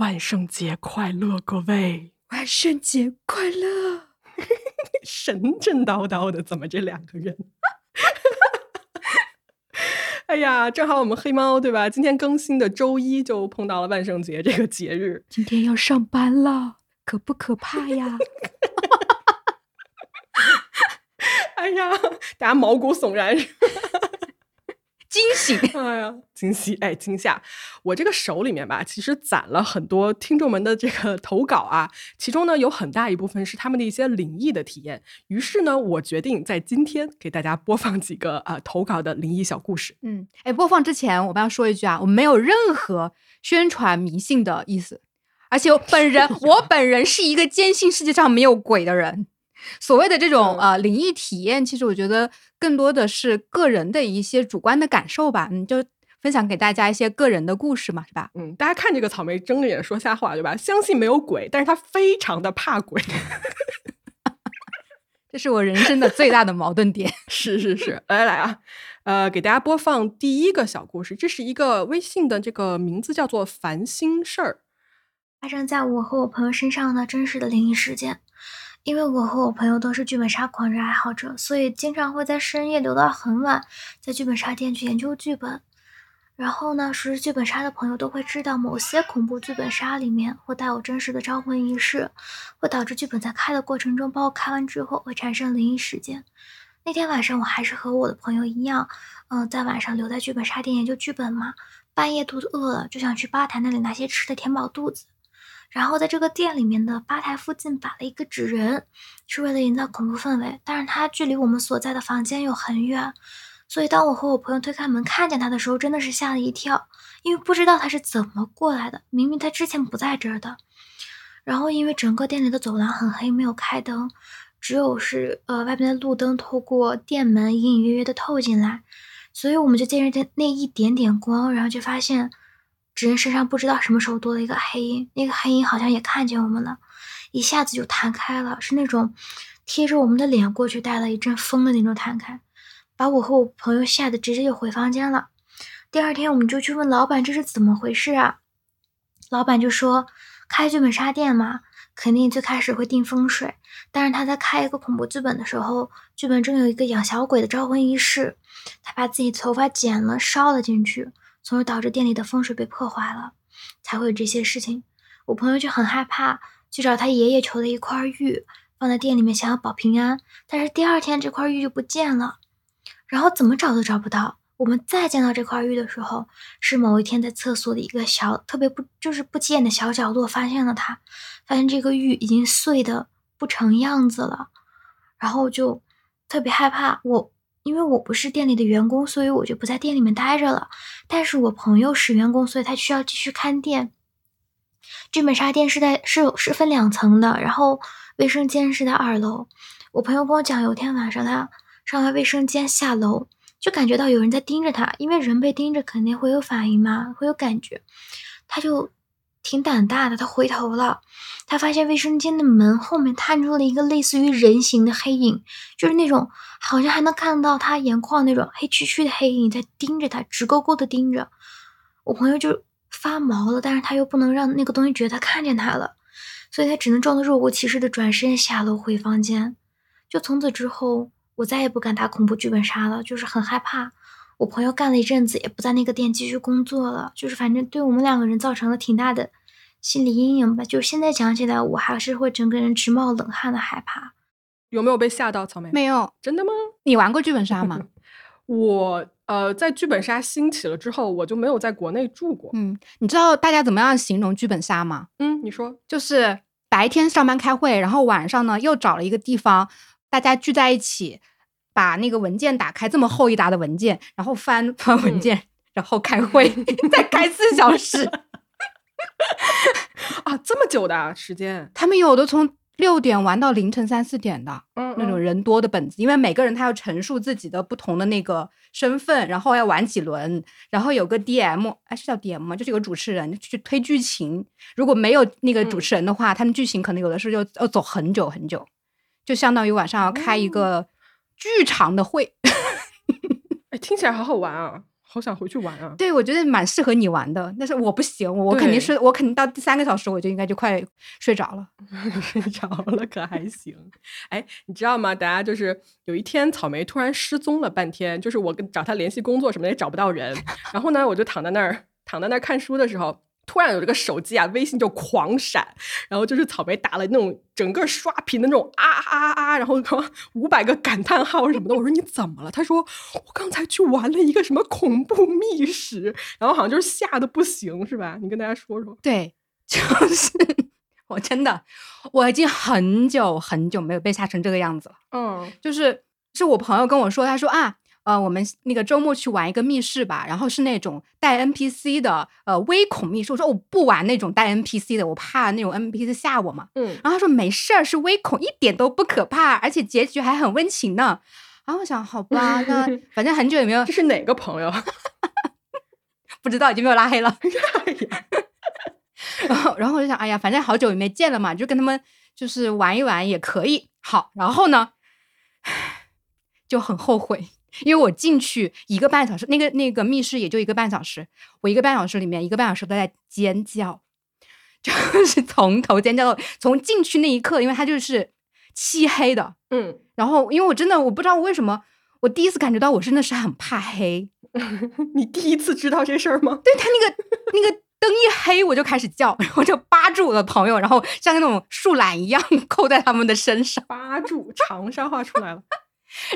万圣节快乐，各位！万圣节快乐！神神叨叨的，怎么这两个人？哎呀，正好我们黑猫对吧？今天更新的周一就碰到了万圣节这个节日，今天要上班了，可不可怕呀？哎呀，大家毛骨悚然。惊喜！哎呀，惊喜！哎，惊吓！我这个手里面吧，其实攒了很多听众们的这个投稿啊，其中呢有很大一部分是他们的一些灵异的体验。于是呢，我决定在今天给大家播放几个啊投稿的灵异小故事。嗯，哎，播放之前我们要说一句啊，我们没有任何宣传迷信的意思，而且我本人 我本人是一个坚信世界上没有鬼的人。所谓的这种呃灵异体验，其实我觉得更多的是个人的一些主观的感受吧，嗯，就分享给大家一些个人的故事嘛，是吧？嗯，大家看这个草莓睁着眼说瞎话，对吧？相信没有鬼，但是他非常的怕鬼，这是我人生的最大的矛盾点。是是是，来来啊，呃，给大家播放第一个小故事，这是一个微信的这个名字叫做烦心事儿，发生在我和我朋友身上的真实的灵异事件。因为我和我朋友都是剧本杀狂热爱好者，所以经常会在深夜留到很晚，在剧本杀店去研究剧本。然后呢，熟悉剧本杀的朋友都会知道，某些恐怖剧本杀里面会带有真实的招魂仪式，会导致剧本在开的过程中，包括开完之后会产生灵异事件。那天晚上，我还是和我的朋友一样，嗯，在晚上留在剧本杀店研究剧本嘛。半夜肚子饿了，就想去吧台那里拿些吃的填饱肚子。然后在这个店里面的吧台附近摆了一个纸人，是为了营造恐怖氛围。但是它距离我们所在的房间又很远，所以当我和我朋友推开门看见他的时候，真的是吓了一跳，因为不知道他是怎么过来的。明明他之前不在这儿的。然后因为整个店里的走廊很黑，没有开灯，只有是呃外边的路灯透过店门隐隐约约的透进来，所以我们就借着那一点点光，然后就发现。纸人身上不知道什么时候多了一个黑影，那个黑影好像也看见我们了，一下子就弹开了，是那种贴着我们的脸过去带了一阵风的那种弹开，把我和我朋友吓得直接就回房间了。第二天我们就去问老板这是怎么回事啊？老板就说开剧本杀店嘛，肯定最开始会定风水，但是他在开一个恐怖剧本的时候，剧本中有一个养小鬼的招魂仪式，他把自己头发剪了烧了进去。从而导致店里的风水被破坏了，才会有这些事情。我朋友就很害怕，去找他爷爷求了一块玉，放在店里面，想要保平安。但是第二天这块玉就不见了，然后怎么找都找不到。我们再见到这块玉的时候，是某一天在厕所的一个小特别不就是不起眼的小角落发现了它，发现这个玉已经碎的不成样子了，然后就特别害怕。我。因为我不是店里的员工，所以我就不在店里面待着了。但是我朋友是员工，所以他需要继续看店。剧本杀店是在是是分两层的，然后卫生间是在二楼。我朋友跟我讲，有天晚上他上完卫生间下楼，就感觉到有人在盯着他，因为人被盯着肯定会有反应嘛，会有感觉，他就。挺胆大的，他回头了，他发现卫生间的门后面探出了一个类似于人形的黑影，就是那种好像还能看到他眼眶那种黑黢黢的黑影在盯着他，直勾勾的盯着。我朋友就发毛了，但是他又不能让那个东西觉得他看见他了，所以他只能装作若无其事的转身下楼回房间。就从此之后，我再也不敢打恐怖剧本杀了，就是很害怕。我朋友干了一阵子，也不在那个店继续工作了，就是反正对我们两个人造成了挺大的心理阴影吧。就现在讲起来，我还是会整个人直冒冷汗的害怕。有没有被吓到？草莓没有，真的吗？你玩过剧本杀吗？我呃，在剧本杀兴起了之后，我就没有在国内住过。嗯，你知道大家怎么样形容剧本杀吗？嗯，你说，就是白天上班开会，然后晚上呢又找了一个地方，大家聚在一起。把那个文件打开，这么厚一沓的文件，然后翻翻文件，然后开会，再开四小时。啊，这么久的时间，他们有的从六点玩到凌晨三四点的，嗯，那种人多的本子，因为每个人他要陈述自己的不同的那个身份，然后要玩几轮，然后有个 DM，哎，是叫 DM 吗？就是有个主持人去推剧情，如果没有那个主持人的话，他们剧情可能有的时候要要走很久很久，就相当于晚上要开一个。巨长的会，哎，听起来好好玩啊！好想回去玩啊！对，我觉得蛮适合你玩的，但是我不行，我肯定是，我肯定到第三个小时我就应该就快睡着了。睡着了可还行？哎，你知道吗？大家就是有一天草莓突然失踪了半天，就是我跟找他联系工作什么的也找不到人。然后呢，我就躺在那儿躺在那儿看书的时候。突然有这个手机啊，微信就狂闪，然后就是草莓打了那种整个刷屏的那种啊啊啊，然后五百个感叹号什么的。我说你怎么了？他说我刚才去玩了一个什么恐怖密室，然后好像就是吓得不行，是吧？你跟大家说说。对，就是我真的我已经很久很久没有被吓成这个样子了。嗯就是是我朋友跟我说，他说啊。呃，我们那个周末去玩一个密室吧，然后是那种带 NPC 的，呃，微恐密室。我说我不玩那种带 NPC 的，我怕那种 NPC 吓我嘛。嗯，然后他说没事儿，是微恐，一点都不可怕，而且结局还很温情呢。然后我想，好吧，那 反正很久也没有这，是哪个朋友？不知道已经被我拉黑了。然后，然后我就想，哎呀，反正好久也没见了嘛，就跟他们就是玩一玩也可以。好，然后呢，就很后悔。因为我进去一个半小时，那个那个密室也就一个半小时，我一个半小时里面一个半小时都在尖叫，就是从头尖叫到从进去那一刻，因为它就是漆黑的，嗯，然后因为我真的我不知道为什么，我第一次感觉到我真的是很怕黑，你第一次知道这事儿吗？对他那个那个灯一黑我就开始叫，然后就扒住我的朋友，然后像那种树懒一样扣在他们的身上。扒住长沙话出来了。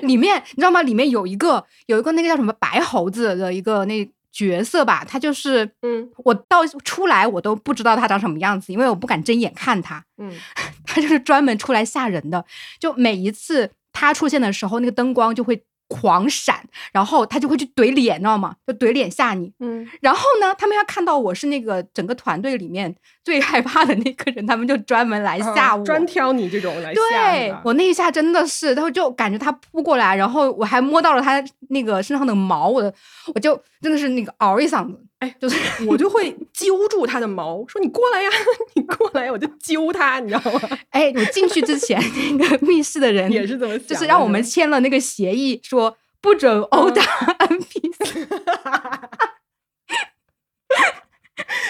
里面你知道吗？里面有一个有一个那个叫什么白猴子的一个那角色吧，他就是嗯我到出来我都不知道他长什么样子，因为我不敢睁眼看他，嗯 他就是专门出来吓人的。就每一次他出现的时候，那个灯光就会狂闪，然后他就会去怼脸，你知道吗？就怼脸吓你。嗯，然后呢，他们要看到我是那个整个团队里面最害怕的那个人，他们就专门来吓我，啊专挑你这种来吓对我那一下真的是，然后就感觉他扑过来，然后我还摸到了他那个身上的毛，我的我就真的是那个嗷一嗓子，哎，就是 我就会揪住它的毛，说你过来呀，你过来，我就揪它，你知道吗？哎，我进去之前那个密室的人也是这么想，就是让我们签了那个协议，说不准殴打嗯 NPC。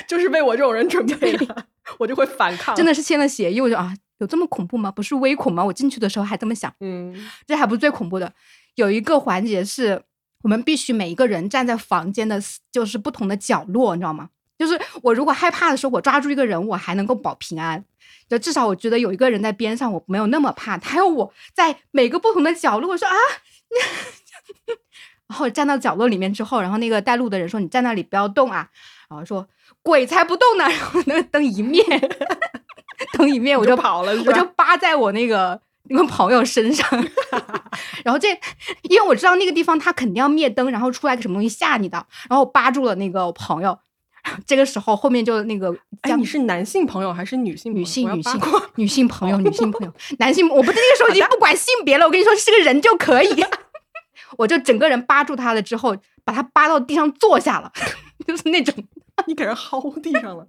就是为我这种人准备的，我就会反抗。真的，是签了协议，我就啊，有这么恐怖吗？不是微恐吗？我进去的时候还这么想，嗯这还不是最恐怖的。有一个环节是我们必须每一个人站在房间的，就是不同的角落，你知道吗？就是我如果害怕的时候，我抓住一个人，我还能够保平安。就至少我觉得有一个人在边上，我没有那么怕。还有我在每个不同的角落，我说啊，然后站到角落里面之后，然后那个带路的人说：“你站那里不要动啊。”然后说：“鬼才不动呢。”然后那个灯一灭，灯一灭，我就跑了，我就？扒在我那个那个朋友身上，然后这因为我知道那个地方他肯定要灭灯，然后出来个什么东西吓你的，然后我扒住了那个我朋友。这个时候后面就那个哎，你是男性朋友还是女性朋友？女性女性女性朋友女性朋友 男性，我不是那个时候已经不管性别了，我跟你说是个人就可以，我就整个人扒住他了之后，把他扒到地上坐下了，就是那种你给人薅地上了。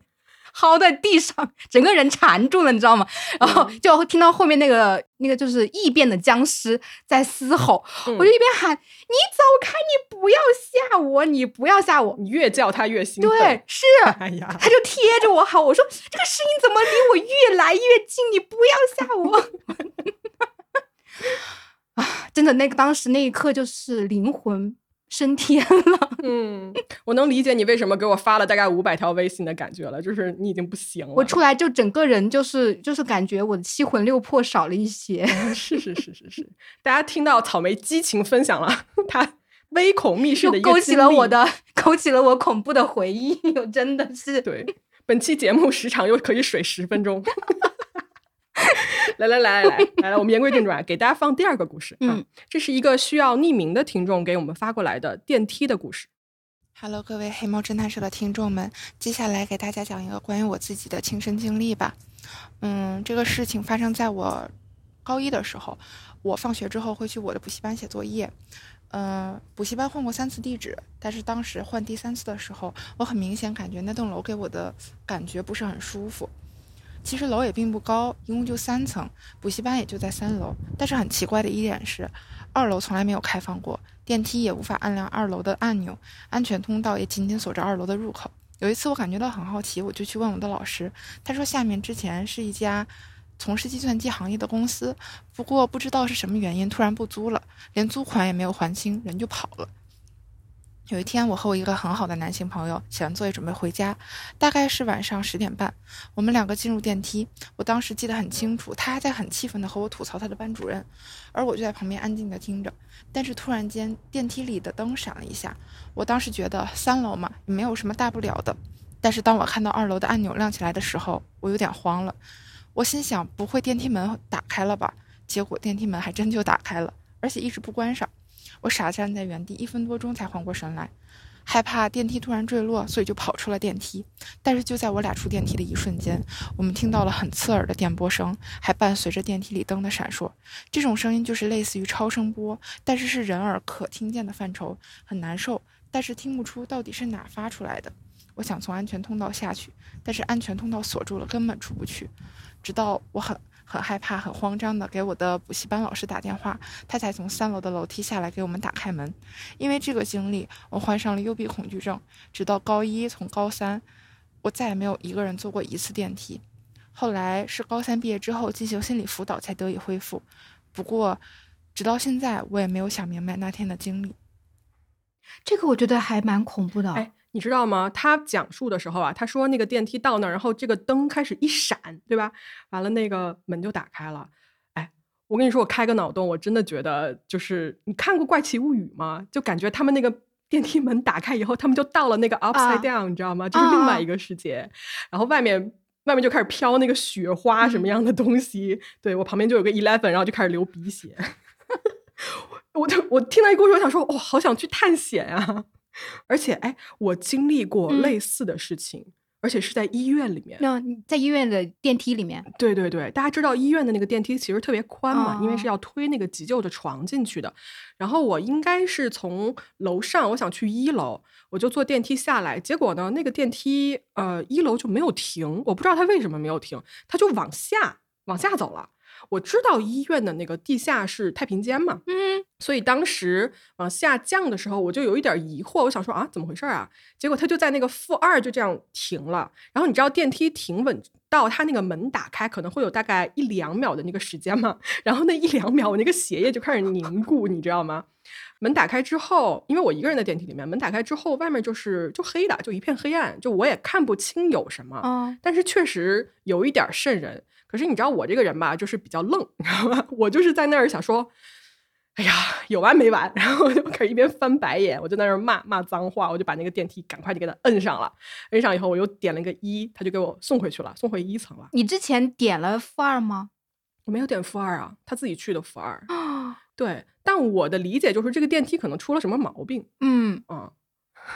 薅在地上，整个人缠住了，你知道吗？然后嗯就听到后面那个那个就是异变的僵尸在嘶吼，嗯我就一边喊：“你走开，你不要吓我，你不要吓我。你越叫他越”兴奋。对，，是，哎呀，他就贴着我喊，我说：“这个声音怎么离我越来越近？你不要吓我！” 啊，真的，那个当时那一刻就是灵魂升天了。嗯，我能理解你为什么给我发了大概五百条微信的感觉了，就是你已经不行了。我出来就整个人就是就是感觉我的七魂六魄少了一些。是是是是是，大家听到草莓激情分享了 他微恐密室的勾起了我的，勾起了我恐怖的回忆，真的是对，本期节目时长又可以水十分钟。来来来来来来来，我们言归正传，给大家放第二个故事。啊嗯，这是一个需要匿名的听众给我们发过来的电梯的故事。Hello，各位黑猫侦探社的听众们，接下来给大家讲一个关于我自己的亲身经历吧。嗯，这个事情发生在我高一的时候，我放学之后会去我的补习班写作业。嗯，补习班换过三次地址，但是当时换第三次的时候，我很明显感觉那栋楼给我的感觉不是很舒服。其实楼也并不高，一共就三层，补习班也就在三楼。但是很奇怪的一点是，二楼从来没有开放过，电梯也无法按亮二楼的按钮，安全通道也紧紧锁着二楼的入口。有一次我感觉到很好奇，我就去问我的老师，他说下面之前是一家从事计算机行业的公司，不过不知道是什么原因突然不租了，连租款也没有还清，人就跑了。有一天，我和我一个很好的男性朋友写完作业准备回家，大概是晚上十点半，我们两个进入电梯。我当时记得很清楚，他还在很气愤地和我吐槽他的班主任，而我就在旁边安静地听着。但是突然间，电梯里的灯闪了一下，我当时觉得三楼嘛，也没有什么大不了的。但是当我看到二楼的按钮亮起来的时候，我有点慌了。我心想，不会电梯门打开了吧？结果电梯门还真就打开了，而且一直不关上。我傻站在原地一分多钟才缓过神来，害怕电梯突然坠落，所以就跑出了电梯。但是就在我俩出电梯的一瞬间，我们听到了很刺耳的电波声，还伴随着电梯里灯的闪烁。这种声音就是类似于超声波，但是是人耳可听见的范畴，很难受，但是听不出到底是哪发出来的。我想从安全通道下去，但是安全通道锁住了，根本出不去。直到我很。很害怕、很慌张的给我的补习班老师打电话，他才从三楼的楼梯下来给我们打开门。因为这个经历，我患上了幽闭恐惧症，直到高一，从高三，我再也没有一个人坐过一次电梯。后来是高三毕业之后进行心理辅导才得以恢复。不过，直到现在我也没有想明白那天的经历。这个我觉得还蛮恐怖的。哎。你知道吗？他讲述的时候啊，他说那个电梯到那儿，然后这个灯开始一闪，对吧？完了，那个门就打开了。哎，我跟你说，我开个脑洞，我真的觉得就是你看过《怪奇物语》吗？就感觉他们那个 电梯门打开以后，他们就到了那个 upside down，你知道吗？就是另外一个世界。然后外面外面就开始飘那个雪花什么样的东西。对我旁边就有个 eleven，然后就开始流鼻血。我就我听到一故事，我想说，哇，好想去探险啊！而且，哎，我经历过类似的事情，而且是在医院里面。那在医院的电梯里面？对对对，大家知道医院的那个电梯其实特别宽嘛，因为是要推那个急救的床进去的。然后我应该是从楼上，我想去一楼，我就坐电梯下来。结果呢，那个电梯呃一楼就没有停，我不知道它为什么没有停，它就往下往下走了。我知道医院的那个地下是太平间嘛，嗯，所以当时往下降的时候，我就有一点疑惑，我想说啊，怎么回事啊？结果他就在那个负二就这样停了。然后你知道电梯停稳到它那个门打开，可能会有大概一两秒的那个时间嘛。然后那一两秒，我那个血液就开始凝固，你知道吗？门打开之后，因为我一个人在电梯里面，门打开之后，外面就是就黑的，就一片黑暗，就我也看不清有什么。嗯，但是确实有一点瘆人。可是你知道我这个人吧，就是比较愣，你知道吗？我就是在那儿想说，哎呀，有完没完？然后我就开始一边翻白眼，我就在那儿骂骂脏话，我就把那个电梯赶快就给它摁上了。摁上以后，我又点了个一，他就给我送回去了，送回一层了。你之前点了负二吗？我没有点负二啊，他自己去的负二。对，但我的理解就是这个电梯可能出了什么毛病。嗯嗯。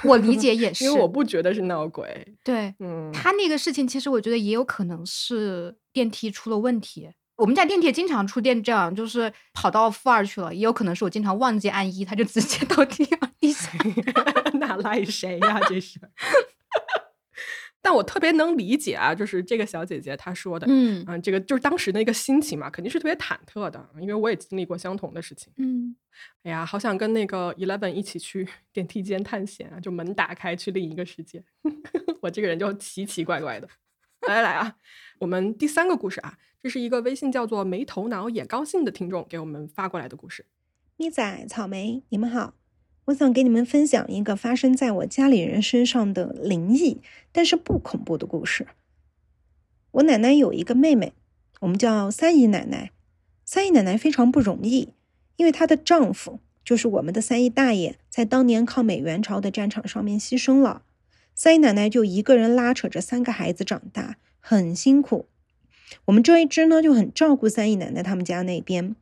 我理解也是，因为我不觉得是闹鬼。对，嗯，他那个事情其实我觉得也有可能是电梯出了问题。我们家电梯经常出电这就是跑到负二去了，也有可能是我经常忘记按一，它就直接到第二、第三，那赖谁呀？这是。但我特别能理解啊，就是这个小姐姐她说的，嗯嗯，这个就是当时的一个心情嘛，肯定是特别忐忑的，因为我也经历过相同的事情。嗯，哎呀，好想跟那个 Eleven 一起去 电梯间探险啊，就门打开去另一个世界。我这个人就奇奇怪怪的。来来啊，我们第三个故事啊，这是一个微信叫做“没头脑也高兴”的听众给我们发过来的故事。咪仔、草莓，你们好。我想给你们分享一个发生在我家里人身上的灵异，但是不恐怖的故事。我奶奶有一个妹妹，我们叫三姨奶奶。三姨奶奶非常不容易，因为她的丈夫就是我们的三姨大爷，在当年抗美援朝的战场上面牺牲了。三姨奶奶就一个人拉扯着三个孩子长大，很辛苦。我们这一支呢就很照顾三姨奶奶他们家那边。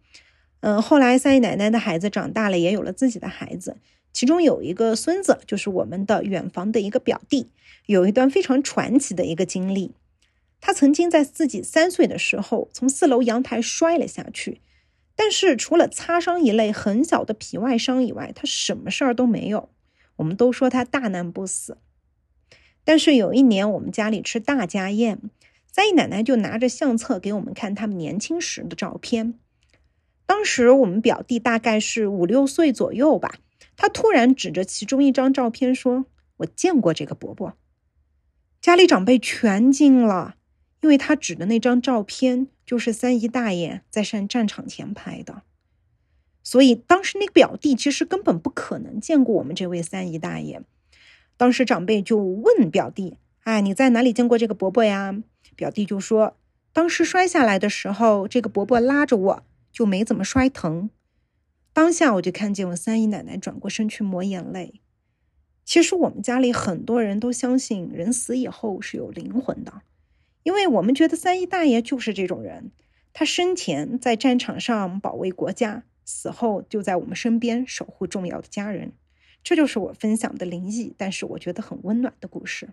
嗯，后来三姨奶奶的孩子长大了，也有了自己的孩子。其中有一个孙子，就是我们的远房的一个表弟，有一段非常传奇的一个经历。他曾经在自己三岁的时候从四楼阳台摔了下去，但是除了擦伤一类很小的皮外伤以外，他什么事儿都没有。我们都说他大难不死。但是有一年我们家里吃大家宴，三姨奶奶就拿着相册给我们看他们年轻时的照片。当时我们表弟大概是五六岁左右吧，他突然指着其中一张照片说：“我见过这个伯伯。”家里长辈全惊了，因为他指的那张照片就是三姨大爷在上战场前拍的。所以当时那个表弟其实根本不可能见过我们这位三姨大爷。当时长辈就问表弟：“哎，你在哪里见过这个伯伯呀？”表弟就说：“当时摔下来的时候，这个伯伯拉着我，就没怎么摔疼。当下我就看见我三姨奶奶转过身去抹眼泪。其实我们家里很多人都相信人死以后是有灵魂的，因为我们觉得三姨大爷就是这种人，他生前在战场上保卫国家，死后就在我们身边守护重要的家人。”这就是我分享的灵异，但是我觉得很温暖的故事。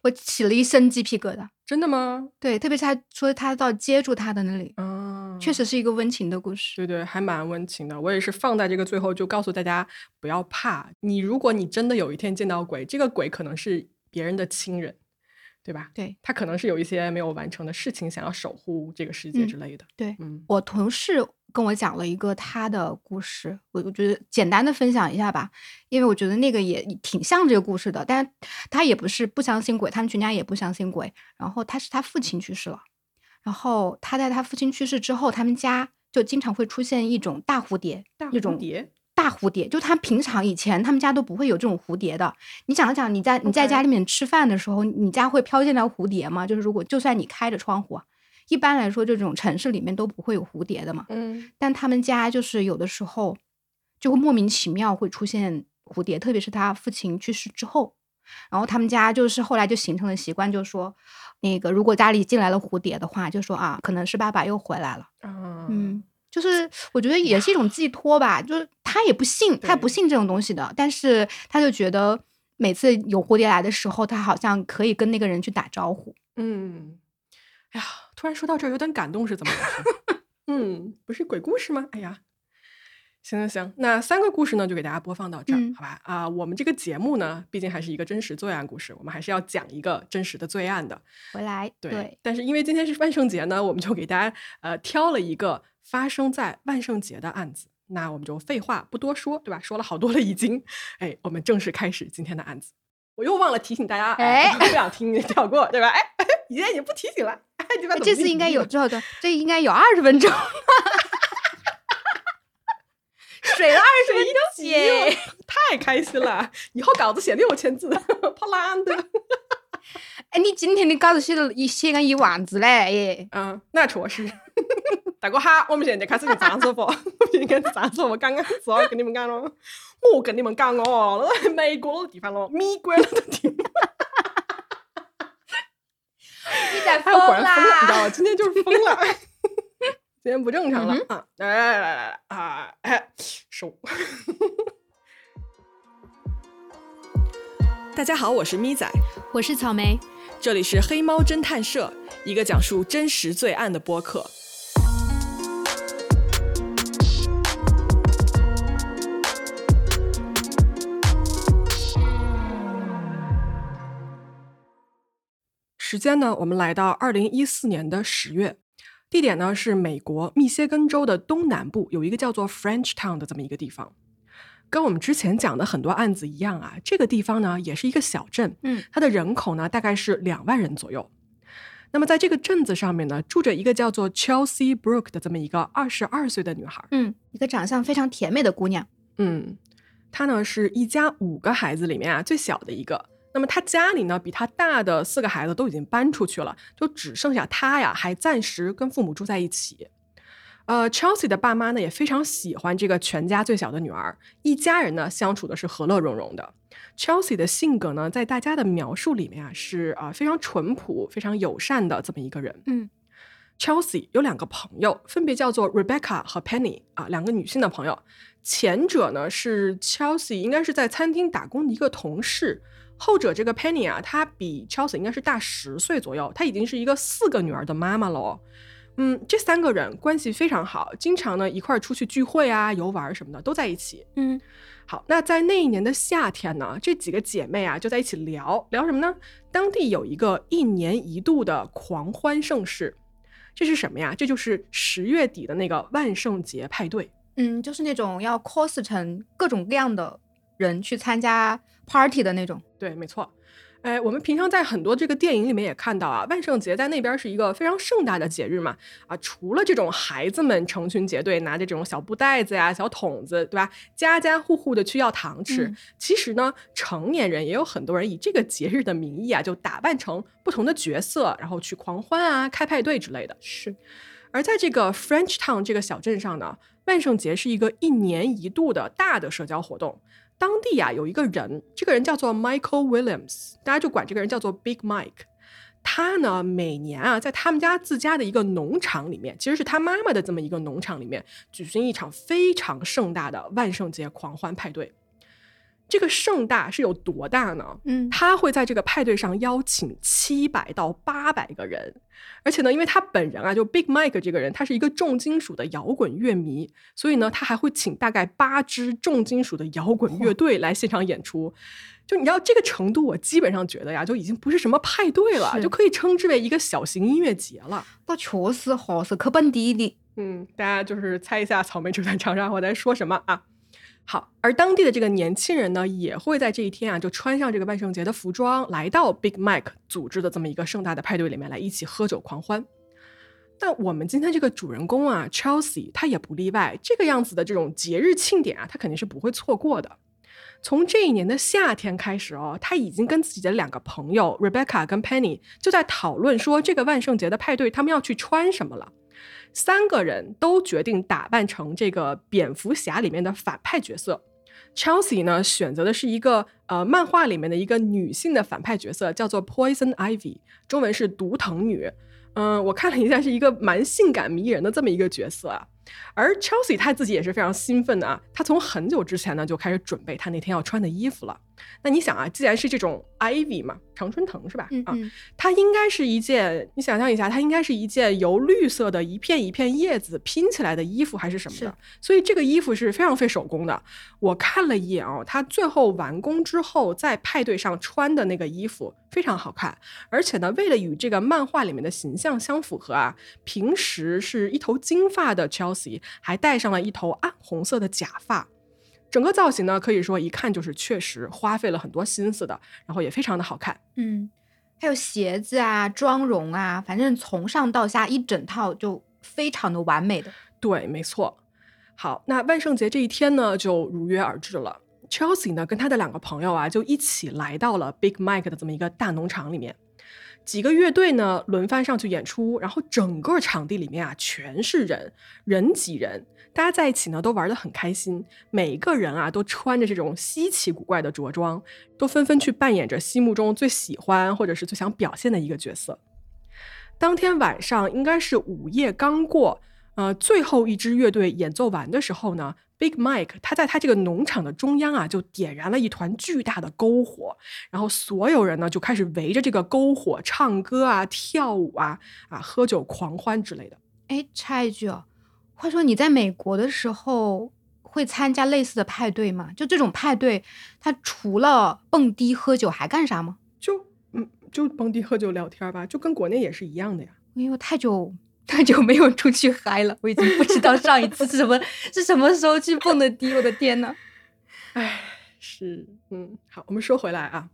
我起了一身鸡皮疙瘩，真的吗？对，特别是他说他到接住他的那里，嗯，确实是一个温情的故事。对对，还蛮温情的。我也是放在这个最后，就告诉大家不要怕。你如果你真的有一天见到鬼，这个鬼可能是别人的亲人，对吧？对，他可能是有一些没有完成的事情，想要守护这个世界之类的。对，嗯，我同事跟我讲了一个他的故事，我我觉得简单的分享一下吧，因为我觉得那个也挺像这个故事的，但是他也不是不相信鬼，他们全家也不相信鬼。然后他是他父亲去世了，然后他在他父亲去世之后，他们家就经常会出现一种大蝴蝶，大蝴蝶，大蝴蝶，就他平常以前他们家都不会有这种蝴蝶的。你想一想，你在你在家里面吃饭的时候，你家会飘进来蝴蝶吗？就是如果就算你开着窗户啊，一般来说这种城市里面都不会有蝴蝶的嘛。嗯但他们家就是有的时候就会莫名其妙会出现蝴蝶，特别是他父亲去世之后，然后他们家就是后来就形成了习惯，就说那个如果家里进来了蝴蝶的话，就说啊，可能是爸爸又回来了。啊，嗯，就是我觉得也是一种寄托吧，就是他也不信，他对不信这种东西的，但是他就觉得每次有蝴蝶来的时候，他好像可以跟那个人去打招呼。嗯，哎呀，突然说到这儿有点感动，是怎么回事？嗯，不是鬼故事吗？哎呀，行行行，那三个故事呢，就给大家播放到这儿，嗯好吧？啊、我们这个节目呢，毕竟还是一个真实罪案故事，我们还是要讲一个真实的罪案的。回来，对，但是因为今天是万圣节呢，我们就给大家呃挑了一个发生在万圣节的案子。那我们就废话不多说，对吧？说了好多了已经，哎，我们正式开始今天的案子。我又忘了提醒大家，哎，哎不想听你跳过，对吧？哎，哎你现在也不提醒了，这次应该有之后的，这应该有二十分钟，水了二十分钟耶！太开心了！以后稿子写六千字，跑烂的。哎，你今天的稿子写了一写个一万字嘞耶！嗯，那确实。大哥好，我们现在开始用藏书佛，应该是藏书。我刚刚是要跟你们讲了，我跟你们讲哦，美国那个地方咯，米国那个地方，你在哎，疯我果然疯了，你知道！吗？今天就是疯了，今天不正常了、啊！来来来来来啊！哎，收。大家好，我是咪仔，我是草莓，这里是黑猫侦探社，一个讲述真实罪案的播客。时间呢，我们来到二零一四年的十月，地点呢是美国密歇根州的东南部，有一个叫做 French Town 的这么一个地方。跟我们之前讲的很多案子一样啊，这个地方呢也是一个小镇，嗯，它的人口呢大概是两万人左右。那么在这个镇子上面呢，住着一个叫做 Chelsea Brooke 的这么一个二十二岁的女孩。嗯，一个长相非常甜美的姑娘。嗯，她呢是一家五个孩子里面啊最小的一个。那么他家里呢比他大的四个孩子都已经搬出去了，就只剩下他呀还暂时跟父母住在一起。呃，Chelsea 的爸妈呢也非常喜欢这个全家最小的女儿，一家人呢相处的是和乐融融的。Chelsea 的性格呢，在大家的描述里面啊是啊、呃非常淳朴、非常友善的这么一个人。嗯 Chelsea 有两个朋友，分别叫做 Rebecca 和 Penny 啊，两个女性的朋友。前者呢是 Chelsea 应该是在餐厅打工的一个同事，后者这个 Penny 啊，她比 Chelsea 应该是大十岁左右，她已经是一个四个女儿的妈妈了哦。嗯，这三个人关系非常好，经常呢一块儿出去聚会啊、游玩什么的都在一起。嗯，好，那在那一年的夏天呢，这几个姐妹啊就在一起聊聊什么呢？当地有一个一年一度的狂欢盛事，这是什么呀？这就是十月底的那个万圣节派对。嗯，就是那种要 cos 成各种各样的人去参加 party 的那种。对，没错。哎，我们平常在很多这个电影里面也看到啊，万圣节在那边是一个非常盛大的节日嘛。啊，除了这种孩子们成群结队拿着这种小布袋子呀、小桶子，对吧？家家户户的去要糖吃。嗯其实呢，成年人也有很多人以这个节日的名义啊，就打扮成不同的角色，然后去狂欢啊、开派对之类的。是，而在这个 French Town 这个小镇上呢，万圣节是一个一年一度的大的社交活动。当地啊有一个人，这个人叫做 Michael Williams，大家就管这个人叫做 Big Mike。他呢每年啊在他们家自家的一个农场里面，其实是他妈妈的这么一个农场里面，举行一场非常盛大的万圣节狂欢派对。这个盛大是有多大呢？嗯，他会在这个派对上邀请七百到八百个人，而且呢，因为他本人啊，就 Big Mike 这个人，他是一个重金属的摇滚乐迷，所以呢，他还会请大概八支重金属的摇滚乐队来现场演出。就你知道这个程度，我基本上觉得呀，就已经不是什么派对了，就可以称之为一个小型音乐节了。那确实好是可本地的。嗯，大家就是猜一下草莓主在长沙我在说什么啊？好，而当地的这个年轻人呢，也会在这一天啊，就穿上这个万圣节的服装，来到 Big Mike 组织的这么一个盛大的派对里面来一起喝酒狂欢。那我们今天这个主人公啊，Chelsea，他也不例外。这个样子的这种节日庆典啊，他肯定是不会错过的。从这一年的夏天开始哦，他已经跟自己的两个朋友 Rebecca 跟 Penny 就在讨论说，这个万圣节的派对他们要去穿什么了。三个人都决定打扮成这个蝙蝠侠里面的反派角色。Chelsea 呢选择的是一个呃漫画里面的一个女性的反派角色，叫做 Poison Ivy，中文是毒藤女。嗯，我看了一下，是一个蛮性感迷人的这么一个角色啊。而 Chelsea 她自己也是非常兴奋的啊，她从很久之前呢就开始准备她那天要穿的衣服了。那你想啊，既然是这种 ivy 嘛，常春藤是吧？啊，它应该是一件，你想象一下，它应该是一件由绿色的一片一片叶子拼起来的衣服，还是什么的？所以这个衣服是非常费手工的。我看了一眼哦，它最后完工之后在派对上穿的那个衣服非常好看，而且呢，为了与这个漫画里面的形象相符合啊，平时是一头金发的 Chelsea 还戴上了一头暗红色的假发。整个造型呢，可以说一看就是确实花费了很多心思的，然后也非常的好看。嗯，还有鞋子啊、妆容啊，反正从上到下一整套就非常的完美的。对，没错。好，那万圣节这一天呢，就如约而至了。Chelsea 呢，跟他的两个朋友啊，就一起来到了 Big Mike 的这么一个大农场里面。几个乐队呢轮番上去演出，然后整个场地里面啊全是人，人挤人，大家在一起呢都玩得很开心。每一个人啊都穿着这种稀奇古怪的着装，都纷纷去扮演着心目中最喜欢或者是最想表现的一个角色。当天晚上应该是午夜刚过，呃，最后一支乐队演奏完的时候呢，Big Mike 他在他这个农场的中央啊，就点燃了一团巨大的篝火，然后所有人呢就开始围着这个篝火唱歌啊、跳舞啊、啊喝酒狂欢之类的。哎，插一句哦，话说你在美国的时候会参加类似的派对吗？就这种派对，他除了蹦迪、喝酒还干啥吗？就嗯，就蹦迪喝酒聊天吧，就跟国内也是一样的呀。因为我太久太久没有出去嗨了，我已经不知道上一次是什么是什么时候去蹦的迪。我的天呐！唉，是，嗯，好，我们说回来啊，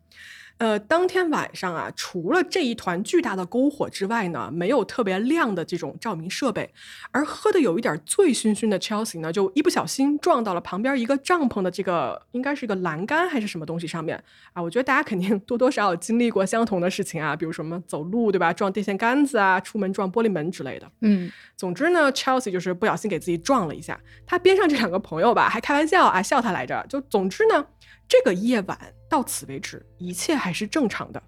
呃，当天晚上啊，除了这一团巨大的篝火之外呢，没有特别亮的这种照明设备，而喝的有一点醉醺醺的 Chelsea 呢，就一不小心撞到了旁边一个帐篷的这个应该是个栏杆还是什么东西上面啊。我觉得大家肯定多多少少经历过相同的事情啊，比如什么走路对吧，撞电线杆子啊，出门撞玻璃门之类的。嗯，总之呢，Chelsea 就是不小心给自己撞了一下。他边上这两个朋友吧，还开玩笑啊，笑他来着。就总之呢，这个夜晚到此为止，一切还是正常的。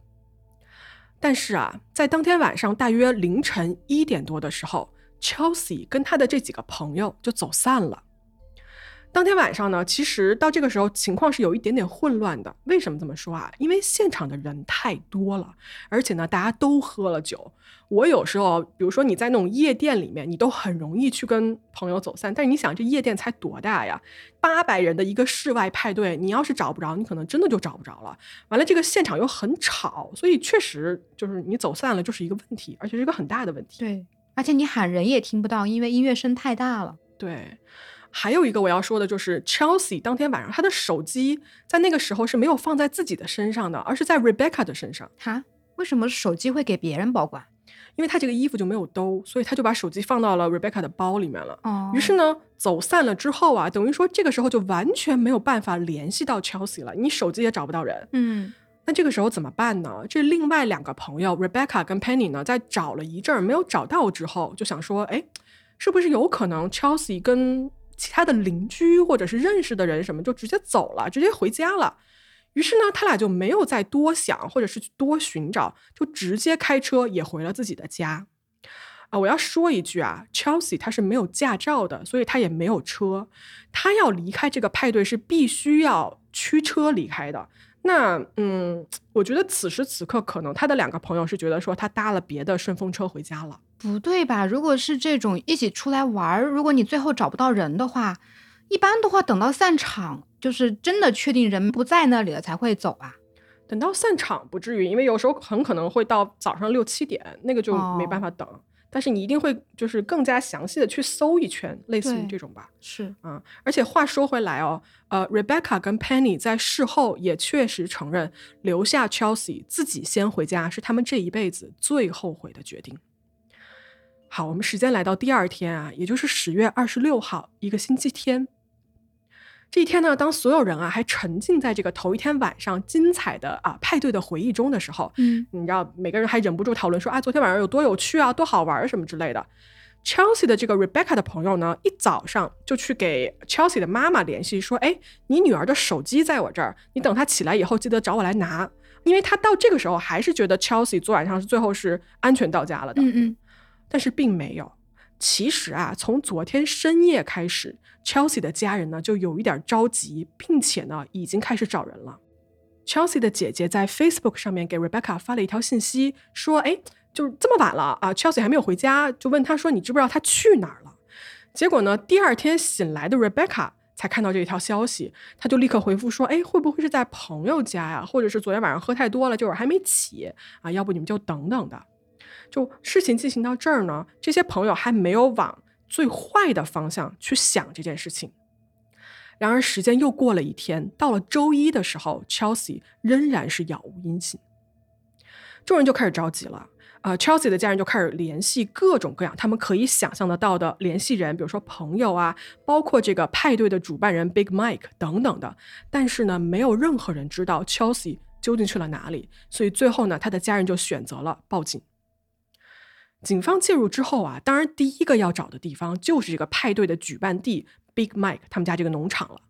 但是啊，在当天晚上大约凌晨一点多的时候，Chelsea 跟他的这几个朋友就走散了。当天晚上呢，其实到这个时候情况是有一点点混乱的。为什么这么说啊？因为现场的人太多了，而且呢，大家都喝了酒。我有时候，比如说你在那种夜店里面，你都很容易去跟朋友走散。但是你想，这夜店才多大呀？八百人的一个室外派对，你要是找不着，你可能真的就找不着了。完了，这个现场又很吵，所以确实就是你走散了就是一个问题，而且是一个很大的问题。对，而且你喊人也听不到，因为音乐声太大了。对。还有一个我要说的就是，Chelsea 当天晚上他的手机在那个时候是没有放在自己的身上的，而是在 Rebecca 的身上。哈？为什么手机会给别人保管？因为他这个衣服就没有兜，所以他就把手机放到了 Rebecca 的包里面了。哦。于是呢，走散了之后啊，等于说这个时候就完全没有办法联系到 Chelsea 了，你手机也找不到人。嗯。那这个时候怎么办呢？这另外两个朋友 Rebecca 跟 Penny 呢，在找了一阵儿没有找到之后，就想说，哎，是不是有可能 Chelsea 跟其他的邻居或者是认识的人什么就直接走了，直接回家了。于是呢，他俩就没有再多想，或者是去多寻找，就直接开车也回了自己的家。啊，我要说一句啊，Chelsea 他是没有驾照的，所以他也没有车。他要离开这个派对是必须要驱车离开的。那嗯，我觉得此时此刻可能他的两个朋友是觉得说他搭了别的顺风车回家了。不对吧？如果是这种一起出来玩儿，如果你最后找不到人的话，一般的话等到散场，就是真的确定人不在那里了才会走啊。等到散场不至于，因为有时候很可能会到早上六七点，那个就没办法等。但是你一定会就是更加详细的去搜一圈，类似于这种吧。是啊，而且话说回来哦，呃，Rebecca 跟 Penny 在事后也确实承认，留下 Chelsea 自己先回家是他们这一辈子最后悔的决定。好，我们时间来到第二天啊，也就是十月二十六号，一个星期天。这一天呢，当所有人啊还沉浸在这个头一天晚上精彩的啊派对的回忆中的时候，嗯，你知道每个人还忍不住讨论说啊，昨天晚上有多有趣啊，多好玩什么之类的。Chelsea 的这个 Rebecca 的朋友呢，一早上就去给 Chelsea 的妈妈联系说，哎，你女儿的手机在我这儿，你等她起来以后记得找我来拿，因为她到这个时候还是觉得 Chelsea 昨晚上是最后是安全到家了的。嗯嗯。但是并没有。其实啊，从昨天深夜开始，Chelsea 的家人呢就有一点着急，并且呢已经开始找人了。Chelsea 的姐姐在 Facebook 上面给 Rebecca 发了一条信息，说：“哎，就这么晚了啊，Chelsea 还没有回家，就问他说你知不知道他去哪儿了？”结果呢，第二天醒来的 Rebecca 才看到这一条消息，他就立刻回复说：“哎，会不会是在朋友家呀？或者是昨天晚上喝太多了，这会还没起啊？要不你们就等等的。”就事情进行到这儿呢，这些朋友还没有往最坏的方向去想这件事情。然而时间又过了一天，到了周一的时候，Chelsea 仍然是杳无音信。众人就开始着急了，呃，Chelsea 的家人就开始联系各种各样他们可以想象得到的联系人，比如说朋友啊，包括这个派对的主办人 Big Mike 等等的。但是呢，没有任何人知道 Chelsea 究竟去了哪里，所以最后呢，他的家人就选择了报警。警方介入之后啊，当然第一个要找的地方就是这个派对的举办地 Big Mike 他们家这个农场了。